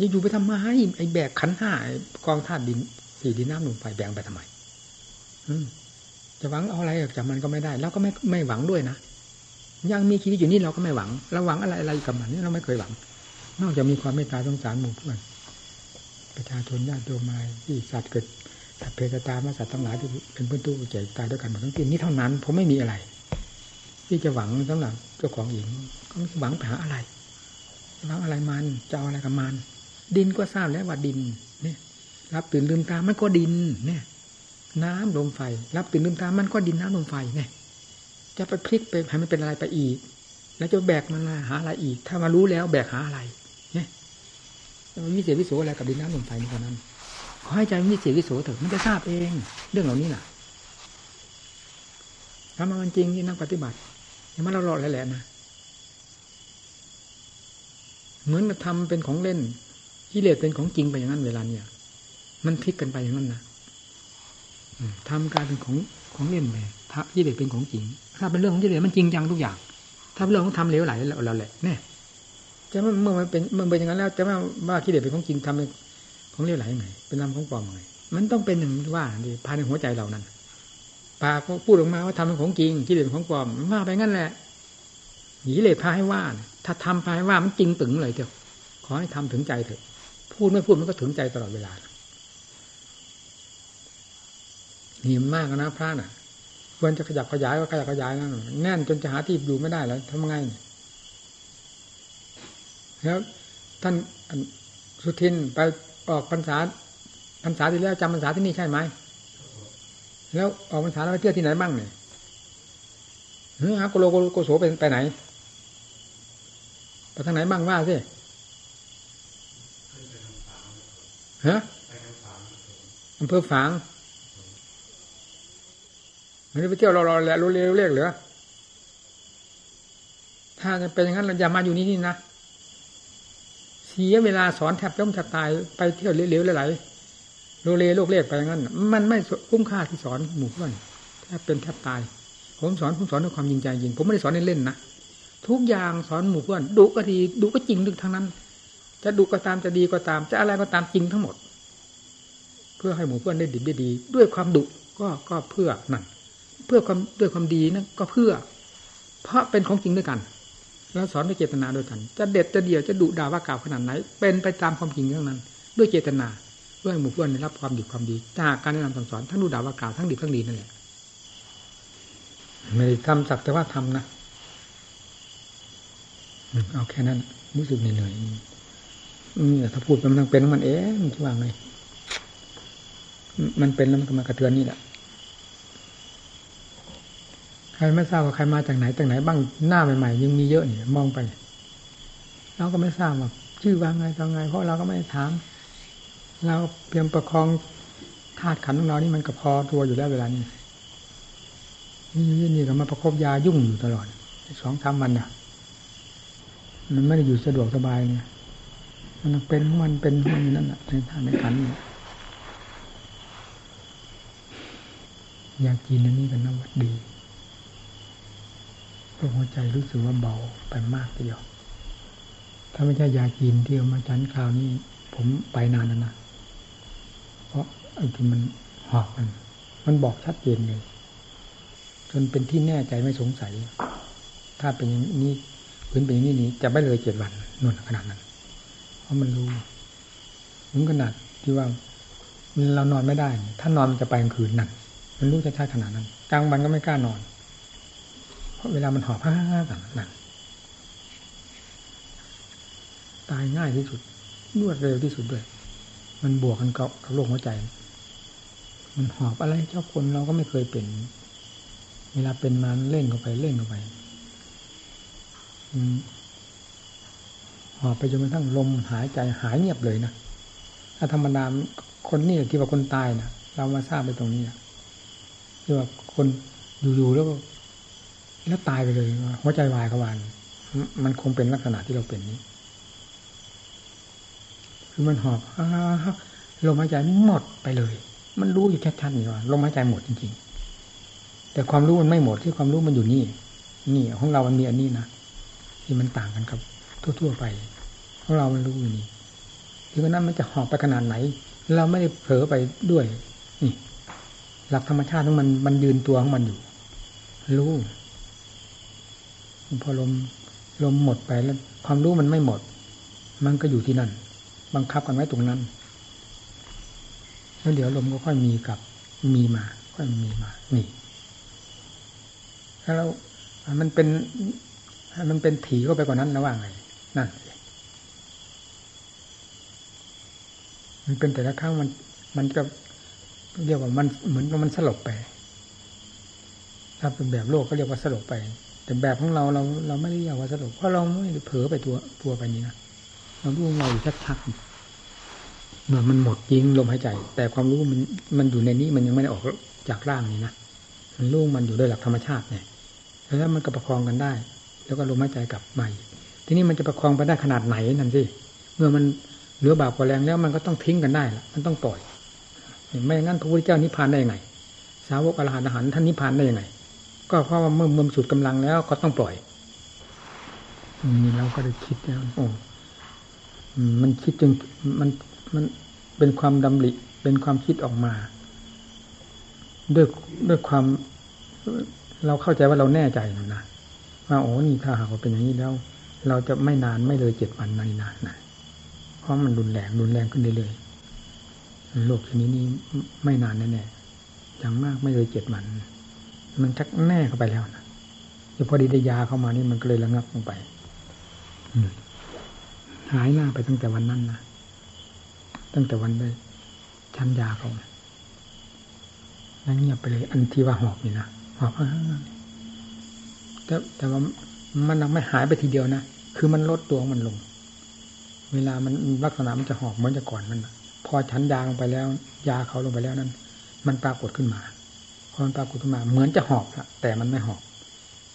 ยังอยู่ไปทำไมไอ้แบกขันห้ากองธาตุดินสี่ดินน้ำลมไฟแบกไปทำไมอืมจะหวังเอาอะไรจากมันก็ไม่ได้ แล้วก็ไม่ไม่หวังด้วยนะ ยังมีชีวิตอยู่นี่เราก็ไม่หวังเราหวังอะไรอะไรกับมันนี่เราไม่เคยหวัง นอกจากมีความเมตตาสงสารหมู่เพื่อนประชาชนญาติโยมมาที่สัตว์เกิดสัตว์เพศตามาสัตว์ทั้งหลายที่เป็นเพื่อนตู้ใจตายด้วยกันหมดทั้งสิ้นนี้เท่านั้นผมไม่มีอะไร ที่จะหวังสำหรับเจ้าของหญิงก็หวังไปหาอะไรหวังอะไรมันจะเอาอะไรกับมันดินก็ทราบแล้วว่าดิน เนี่ย รับตื่นลืมตามันก็ดิน เนี่ย น้ำลมไฟ รับตื่นลืมตามันก็ดินน้ำลมไฟเนี่ย จะไปพลิกไปให้มันเป็นอะไรไปอีก แล้วจะแบกมันมาหาอะไรอีก ถ้ามารู้แล้วแบกหาอะไร เนี่ยมันวิเศษวิโสอะไรกับดินน้ำลมไฟนี่เท่านั้นขอให้ใจวิเศษวิโสเถอะมันจะทราบเอง เรื่องเหล่านี้น่ะทำมันจริงที่นักปฏิบัติอย่ามาเราหลอกแหละนะเหมือนทำเป็นของเล่นกิเลสเป็นของจริงไปอย่างนั้นเวลาเนี่ย มันพลิกกันไปอย่างนั้นนะ ทำกลายเป็นของของเล่นไปถ้ากิเลสเป็นของจริง ถ้าเป็นเรื่องของกิเลสมันจริงจังทุกอย่าง ถ้าเป็นเรื่องของทำเลวไหลเราแหละแน่จะเมื่อมันเป็นมันเป็นอย่างนั้นแล้วจะว่าว่ากิเลสเป็นของจริงทำเป็นของเลวไหลยังไงเป็นนำของปลอมยังไงมันต้องเป็นอย่างว่าดีภายในหัวใจเรานั้นปาก็พูดออกมาว่าทำเป็นของจริงกิเลสของปลอมว่าไปงั้นแหละกิเลสพาให้ว่า ถ้าทำพาให้ว่ามันจริงตึงเลยเถอะขอให้ทำถึงใจเถอะพูดไม่พูดมันก็ถึงใจตลอดเวลา หิมมากนะพระน่ะควรจะขยับขยายก็ขยับขยายนั่นแน่นจนจะหาที่อยู่ไม่ได้แล้วทำไงแล้วท่านสุทินไปออกพรรษาพรรษาที่แล้วจำพรรษาที่นี่ใช่ไหมแล้วออกพรรษาแล้วไปเที่ยวที่ไหนบ้างเนี่ยเฮ้ยฮะโกโลโกโสไปไปไหนไปทางไหนบ้างว่าสิฮะอำเภอฝาง มันจะไปเที่ยวรอๆแหละรู้เร็วเรียกเหรอถ้าจะเป็นอย่างนั้นเราอย่ามาอยู่นี่นี่นะเสียเวลาสอนแทบย่อมแทบตายไปเที่ยวเร็วๆไหลๆโลเลโลกเรียกไปอย่างนั้น มันไม่คุ้มค่าที่สอนหมู่เพื่อนแทบเป็นแทบตาย ผมสอนผมสอนด้วยความจริงใจจริง ผมไม่ได้สอนเล่นๆนะทุกอย่างสอนหมู่เพื่อนดุก็ดีดุก็จริงดึกทั้งนั้น จะดุก็ตามจะดีก็ตาม จะอะไรก็ตามจริงทั้งหมด เพื่อให้หมู่เพื่อนได้ดีได้ดี ด้วยความดุก็ก็เพื่อนั่น เพื่อความด้วยความดีนั่นก็เพื่อ เพราะเป็นของจริงด้วยกัน แล้วสอนด้วยเจตนาด้วยกัน จะเด็ดจะเดี่ยวจะดุด่าว่ากล่าวขนาดไหน เป็นไปตามความจริงทั้งนั้น ด้วยเจตนาด้วยหมู่เพื่อนได้รับความดีความดี จากการแนะนำสั่งสอนทั้งดุด่าว่ากล่าวทั้งดีทั้งดีนั่นแหละไม่ได้ทำสักแต่ว่าทำนะเอาแค่นั้นรู้สึกเหนื่อยๆนี่ยถ้าพูดมันต้องเป็นมันเองมันจะว่าไงมันเป็นแล้วมันก็มากระเทือนนี่แหละ ใครไม่ทราบว่าใครมาจากไหนจากไหนบ้างหน้าใหม่ๆยังมีเยอะนี่มองไปเราก็ไม่ทราบว่าชื่อว่าไงตอนไง เพราะเราก็ไม่ถามเราเพียงประคองธาตุขันของเรานี่มันก็พอตัวอยู่แล้วเวลานี้นี่นี่ก็มาประคบยายุ่งอยู่ตลอดสองสามวันอะ มันไม่ได้อยู่สะดวกสบายเนี่ยมันเป็นมันเป็นมันนั่นแหละในทางในขันยากินอันนี้กันน้ำวัดดี เพราะหัวใจรู้สึกว่าเบาไปมากทีเดียว ถ้าไม่ใช่ยากินที่เอามาจันคราวนี้ ผมไปนานแล้วนะ เพราะไอ้ที่มันหอกมัน มันบอกชัดเจนเลย จนเป็นที่แน่ใจไม่สงสัย ถ้าเป็นอย่างนี้พื้นเป็นอย่างนี้นี้จะไม่เลยเจ็ดวันนวนขนาดนั้น เพราะมันรู้ถึงขนาดที่ว่าเรานอนไม่ได้ ถ้านอนมันจะไปกลางคืนนั่นมันรู้จะชัดขนาดนั้น กลางวันก็ไม่กล้านอน ราะเวลามันหอบผ้าๆกันนั่นตายง่ายที่สุดรวดเร็วที่สุดด้วย มันบวกกันกับโรคหัวใจ มันหอบอะไรเจ้าคนเราก็ไม่เคยเป็น เวลาเป็นมาเล่นเข้าไปเล่นเข้าไปหอบไปจนกระทั่งลมหายใจหายเงียบเลยนะถ้าธรรมดาคนนี่ที่ว่าคนตายนะเรามาทราบไปตรงนี้นะที่ว่าคนอยู่ๆแล้ว แล้วตายไปเลยหัวใจวายขวานมันคงเป็นลักษณะที่เราเป็นนี้ คือมันหอบลมหายใจหมดไปเลย มันรู้อยู่ชัดๆนี่ว่าลมหายใจหมดจริงๆ แต่ความรู้มันไม่หมดที่ความรู้มันอยู่นี่ นี่ของเรามันมีอันนี้นะที่มันต่างกันกับ ทั่วๆไปของเรามันรู้อยู่นี่ถึงนั้นมันจะหอบไปขนาดไหน เราไม่ได้เผลอไปด้วยนี่หลักธรรมชาติของมันมันยืนตัวของมันอยู่ รู้ พอลมลมหมดไปแล้ว ความรู้มันไม่หมด มันก็อยู่ที่นั่น บังคับกันไว้ตรงนั้นแล้วเดี๋ยวลมก็ค่อยมีกับมีมา ค่อยมีมา นี่แล้วมันเป็นมันเป็นถีเข้าไปกว่านั้นนะว่าไงนั่นมันเป็นแต่ละครั้งมัน มันก็เรียกว่ามันเหมือนกับมันสลบไป ถ้าเป็นแบบโลกก็เรียกว่าสลบไป แต่แบบของเราเราเราไม่ได้เรียกว่าสลบเพราะเราไม่เผลอไปตัวตัวไปนี้นะเรารู้เราอยู่ชัดๆเมื่อมันหมดยิงลมหายใจ แต่ความรู้มันมันอยู่ในนี้มันยังไม่ได้ออกจากร่างนี้นะมันรู้มันอยู่โดยหลักธรรมชาติเนี่ยแล้วมันก็ประคองกันได้ แล้วก็ลมหายใจกลับใหม่ทีนี้มันจะประคองไปได้ขนาดไหนนั่นสิเมื่อมันเหลือบาปกว่าแรงแล้วมันก็ต้องทิ้งกันได้ละมันต้องปล่อยไม่งั้นพระพุทธเจ้านิพพานได้ยังไง สาวกอรหันต์อรหันต์ท่านนิพพานได้ยังไง ก็เพราะว่าเมื่อมื่อสุดกำลังแล้วก็ต้องปล่อยนี่เราก็ได้คิดแล้วโอ้มันคิดจนมันมันเป็นความดำริเป็นความคิดออกมา ด้วยด้วยความ เราเข้าใจว่าเราแน่ใจนะว่าโอ้นี่ถ้าหากว่าเป็นอย่างนี้แล้ว เราจะไม่นานไม่เลยเจ็ดวันนานานะเพราะมันรุนแรงรุนแรงขึ้นเรื่อยๆโลกชนิดนี้ไม่นานแน่ๆอย่างมากไม่เลยเจ็ดวัน มันชักแน่เข้าไปแล้วนะพอดีได้ยาเข้ามานี่มันก็เลยระงับลงไปหายหน้าไปตั้งแต่วันนั้นนะตั้งแต่วันได้ชั้นยาเขานั่งเงียบไปเลย อันที่ว่าหอบนี่นะหอบแต่แต่ว่ามันไม่หายไปทีเดียวนะคือมันลดตัวมันลง เวลามันลักษณะมันจะหอบเหมือนจะก่อนมันพอชั้นยาลงไปแล้ว ยาเขาลงไปแล้วนั้น มันปรากฏขึ้นมา พอมันปรากฏขึ้นมา เหมือนจะหอบละแต่มันไม่หอบ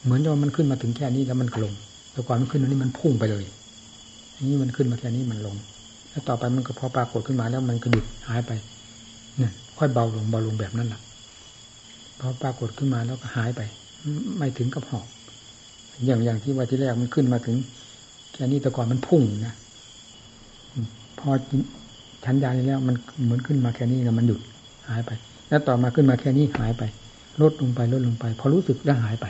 เหมือนว่ามันขึ้นมาถึงแค่นี้แล้วมันกลง แต่ก่อนมันขึ้นตรงนี้มันพุ่งไปเลยนี้มันขึ้นมาแค่นี้มันลง แล้วต่อไปมันก็พอปรากฏขึ้นมาแล้วมันก็หยุดหายไปเนี่ยค่อยเบาลงเบาลงแบบนั้นแหละพอปรากฏขึ้นมาแล้วก็หายไป ไม่ถึงกับหอบ อย่างอย่างที่ว่าที่แรกมันขึ้นมาถึงแค่นี้แต่ก่อนมันพุ่งนะพอชั้นยานี้แล้ว มันเหมือนขึ้นมาแค่นี้แล้วมันหยุดหายไป แล้วต่อมาขึ้นมาแค่นี้หายไป ลดลงไปลดลงไป พอรู้สึกแล้วหายไป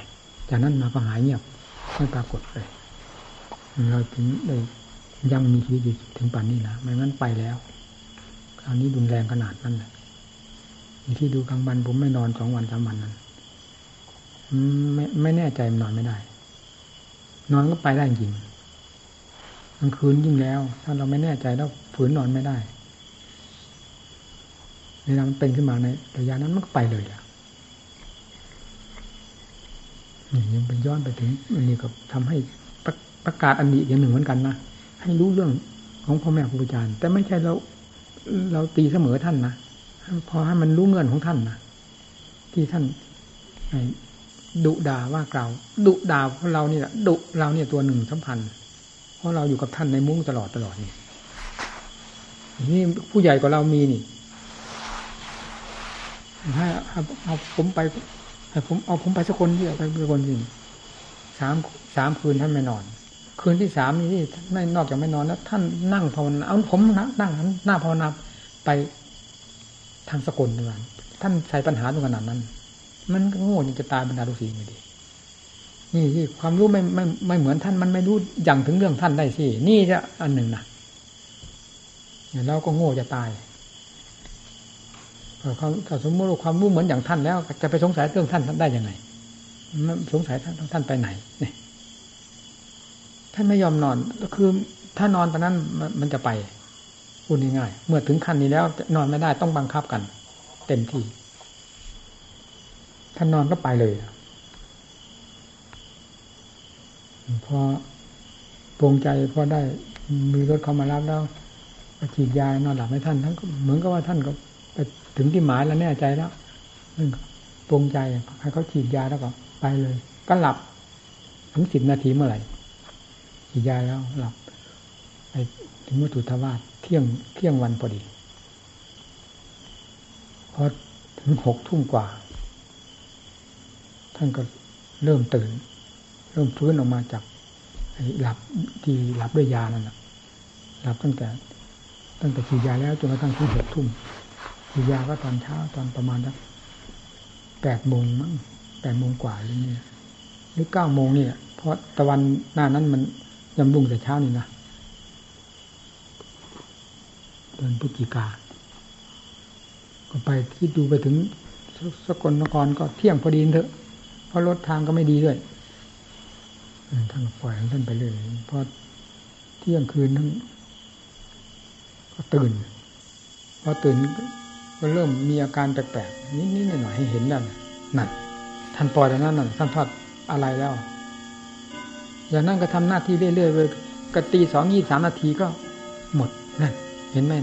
จากนั้นมาก็หายเงียบไม่ปรากฏเลยเราถึงได้ยังมีชีวิตอยู่ถึงป่านนี้นะไม่งั้นไปแล้ว คราวนี้ดุนแรงขนาดนั้นแหละที่ดูกลางวันผมไม่นอนสองวันสามวันนั้นไม่ไม่แน่ใจนอนไม่ได้ นอนก็ไปได้จริงกลางคืนยิ่งแล้ว ถ้าเราไม่แน่ใจแล้วฝืนนอนไม่ได้ เวลามันเป็นขึ้นมาในระยะนั้นมันก็ไปเลยอะนี่ยังไปย้อนไปถึงอันนี้ก็ทำให้ประประกาศอันนี้อย่างหนึ่งเหมือนกันนะให้รู้เรื่องของพ่อแม่ครูอาจารย์ แต่ไม่ใช่เราเราตีเสมอท่านนะพอให้มันรู้เงินของท่านนะที่ท่านดุด่าว่ากล่าวดุด่าเพราะเราเนี่ยดุเราเนี่ยตัวหนึ่งสำคัญเพราะเราอยู่กับท่านในมุ้งตลอดตลอดนี่นี่ผู้ใหญ่กว่าเรามีนี่ ให้เอาผมไปให้ผมเอาผมไปสักคนเดียวไปสักคนจริงสามสามคืนท่านไม่นอน คืนที่สามนี่ไม่นอกจากไม่นอนแล้ว ท่านนั่งภาวนาเอาผมนั่งหน้าภาวนาไปทางสกลด้วยท่านใส่ปัญหาตรงขนาดนั้น มันโง่จะตายบรรดาลูกศิษย์ไม่ดีนี่ที่ความรู้ไม่ไม่ไม่เหมือนท่านมันไม่รู้อย่างถึงเรื่องท่านได้สินี่จะอันหนึ่งนะเราก็โง่จะตาย ถ้าสมมติว่าความรู้เหมือนอย่างท่านแล้ว จะไปสงสัยเรื่องท่านท่านได้ยังไงสงสัยท่านท่านไปไหนเนี่ยท่านไม่ยอมนอนก็คือถ้านอนตอนนั้นมันจะไปพูดง่ายๆเมื่อถึงขั้นนี้แล้ว นอนไม่ได้ต้องบังคับกัน เต็มที่ท่านนอนก็ไปเลยพอปรงใจพอได้มีรถเข้ามารับแล้วฉีดยานอนหลับให้ท่านทั้งเหมือนกับว่าท่านก็ ถึงที่หมายแล้วแน่ใจแล้วปรงใจให้เขาฉีดยาแล้วก็ไปเลย ก็หลับถึงสิบนาทีเมื่อไหร่ฉีดยาแล้วหลับไปถึงวัตถุทวาสเที่ยงเที่ยงวันพอดีพอถึงหกทุ่มกว่า ท่านก็เริ่มตื่น เริ่มฟื้นออกมาจากหลับที่หลับด้วยยานั่นแหละหลับตั้งแต่ ตั้งแต่ฉีดยาแล้วจนกระทั่งถึงหกทุ่ม ฉีดยาก็ตอนเช้าตอนประมาณสักแปดโมงมั้งแปดโมงกว่าหรือนี่หรือเก้าโมงนี่เพราะตะวันหน้านั้นมันยำรุ่งแต่เช้านี่นะเดือนพฤศจิกา ก็ไปคิดดูไปถึงสกลนครก็เที่ยงพอดีเถอะ เพราะรถทางก็ไม่ดีด้วยท่านปล่อยท่านไปเลยพอเที่ยงคืนท่านก็ตื่น พอตื่น ก็เริ่มมีอาการแปลกๆนิดๆหน่อยๆให้เห็นนั่นนั่นท่านปล่อยแล้วนั่นท่านทอดอะไรแล้ว อย่างนั้นก็ทำหน้าที่เรื่อยๆไปกตีสองยี่สามนาทีก็หมดนั่นเห็นไหม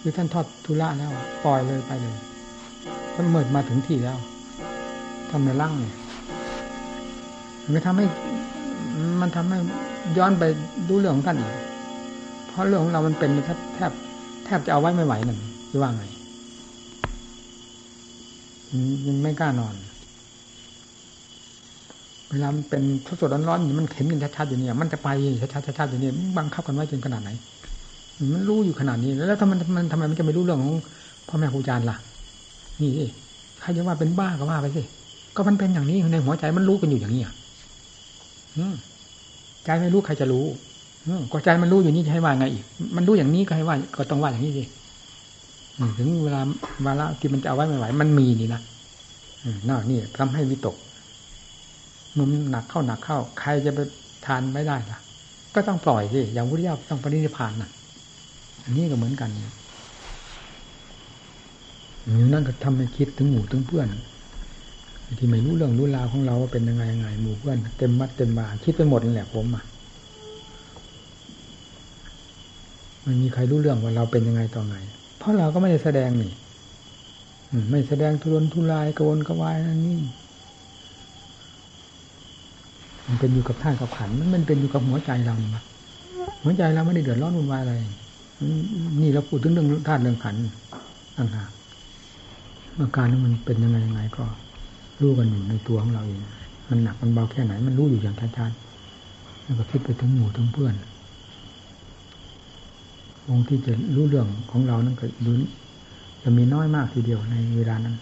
คือท่านทอดทุระแล้ว ปล่อยเลยไปเลยท่านเมิดมาถึงที่แล้วทำในร่างเนี่ยมันทำให้ มันทำให้ย้อนไปดูเรื่องของท่านอีกเพราะเรื่องของเรามันเป็นแทบแทบ แทบจะเอาไว้ไม่ไหวหนั่นจะว่าไงมันไม่กล้านอน เวลามันเป็นสดๆร้อนๆมันเห็นกันชัดๆอยู่เนี่ยมันจะไปชัดๆชัดๆอยู่เนี่ยบังคับกันไว้จนขนาดไหน มันรู้อยู่ขนาดนี้ แล้วทำไมมันทำไมมันจะไม่รู้เรื่องของพ่อแม่ครูอาจารย์ล่ะ นี่ใครจะว่าเป็นบ้าก็ว่าไปสิก็มันเป็นอย่างนี้ในหัวใจมันรู้กันอยู่อย่างนี้อะใจไม่รู้ใครจะรู้ ก็ใจมันรู้อยู่นี่จะให้ว่าไงอีก มันรู้อย่างนี้ก็ให้ว่า ก็ต้องว่าอย่างนี้สิถึงเวลาเวลาที่มันจะเอาไว้ไม่ไหว มันมีนี่นะน่านี่ทำให้วิตกมันหนักเข้าหนักเข้า ใครจะไปทานไม่ได้ล่ะ ก็ต้องปล่อยสิอย่างวุฒิยาต้องปฏิพานน่ะอันนี้ก็เหมือนกันเนี่ยอยู่นั่นก็ทำให้คิดถึงหมู่ถึงเพื่อนที่ไม่รู้เรื่องรู้ราวของเราว่าเป็นยังไงยังไงหมู่เพื่อนเต็มมัดเต็มบาคิดไปหมดนั่นแหละผมอะ ไม่มีใครรู้เรื่องว่าเราเป็นยังไงต่อไง เพราะเราก็ไม่ได้แสดงนี่ไม่แสดงทุรนทุรายกระวนกระวายนั่นนี่ มันเป็นอยู่กับท่านกับขัน มันมันเป็นอยู่กับหัวใจเราหัวใจเราไม่ได้เดือดร้อนวุ่นวายอะไร นี่เราพูดถึงเรื่องธาตุเรื่องขันต่างหากอาการนั้นมันเป็นยังไงยังไงก็รู้กันอยู่ในตัวของเราเอง มันหนักมันเบาแค่ไหน มันรู้อยู่อย่างชัดๆแล้วก็คิดไปถึงหมู่ถึงเพื่อน องค์ที่จะรู้เรื่องของเรานั้นก็ดูจะมีน้อยมากทีเดียวในเวลานั้น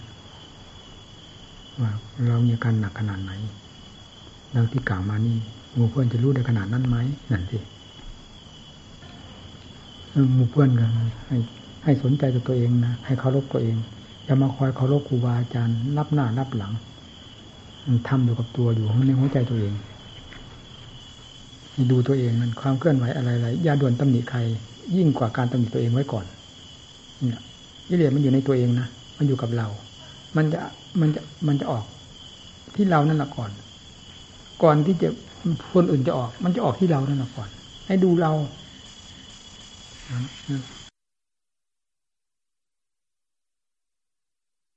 ว่าเรามีการหนักขนาดไหนดังที่กล่าวมานี่หมู่เพื่อนจะรู้ได้ขนาดนั้นไหมนั่นสิหมู่เพื่อนกันให้ให้สนใจกับตัวเองนะให้เคารพตัวเองจะมาคอยเคารพครูบาอาจารย์รับหน้ารับหลังทำอยู่กับตัวอยู่ในหัวใจตัวเองดูตัวเองมันความเคลื่อนไหวอะไรๆอย่าด่วนตำหนิใคร ยิ่งกว่าการตำหนิตัวเองไว้ก่อนเนี่ยกิเลสมันอยู่ในตัวเองนะมันอยู่กับเรา มันจะมันจะมันจะออกที่เรานั่นแหละก่อน ก่อนที่จะคนอื่นจะออก มันจะออกที่เรานั่นแหละก่อน ให้ดูเรา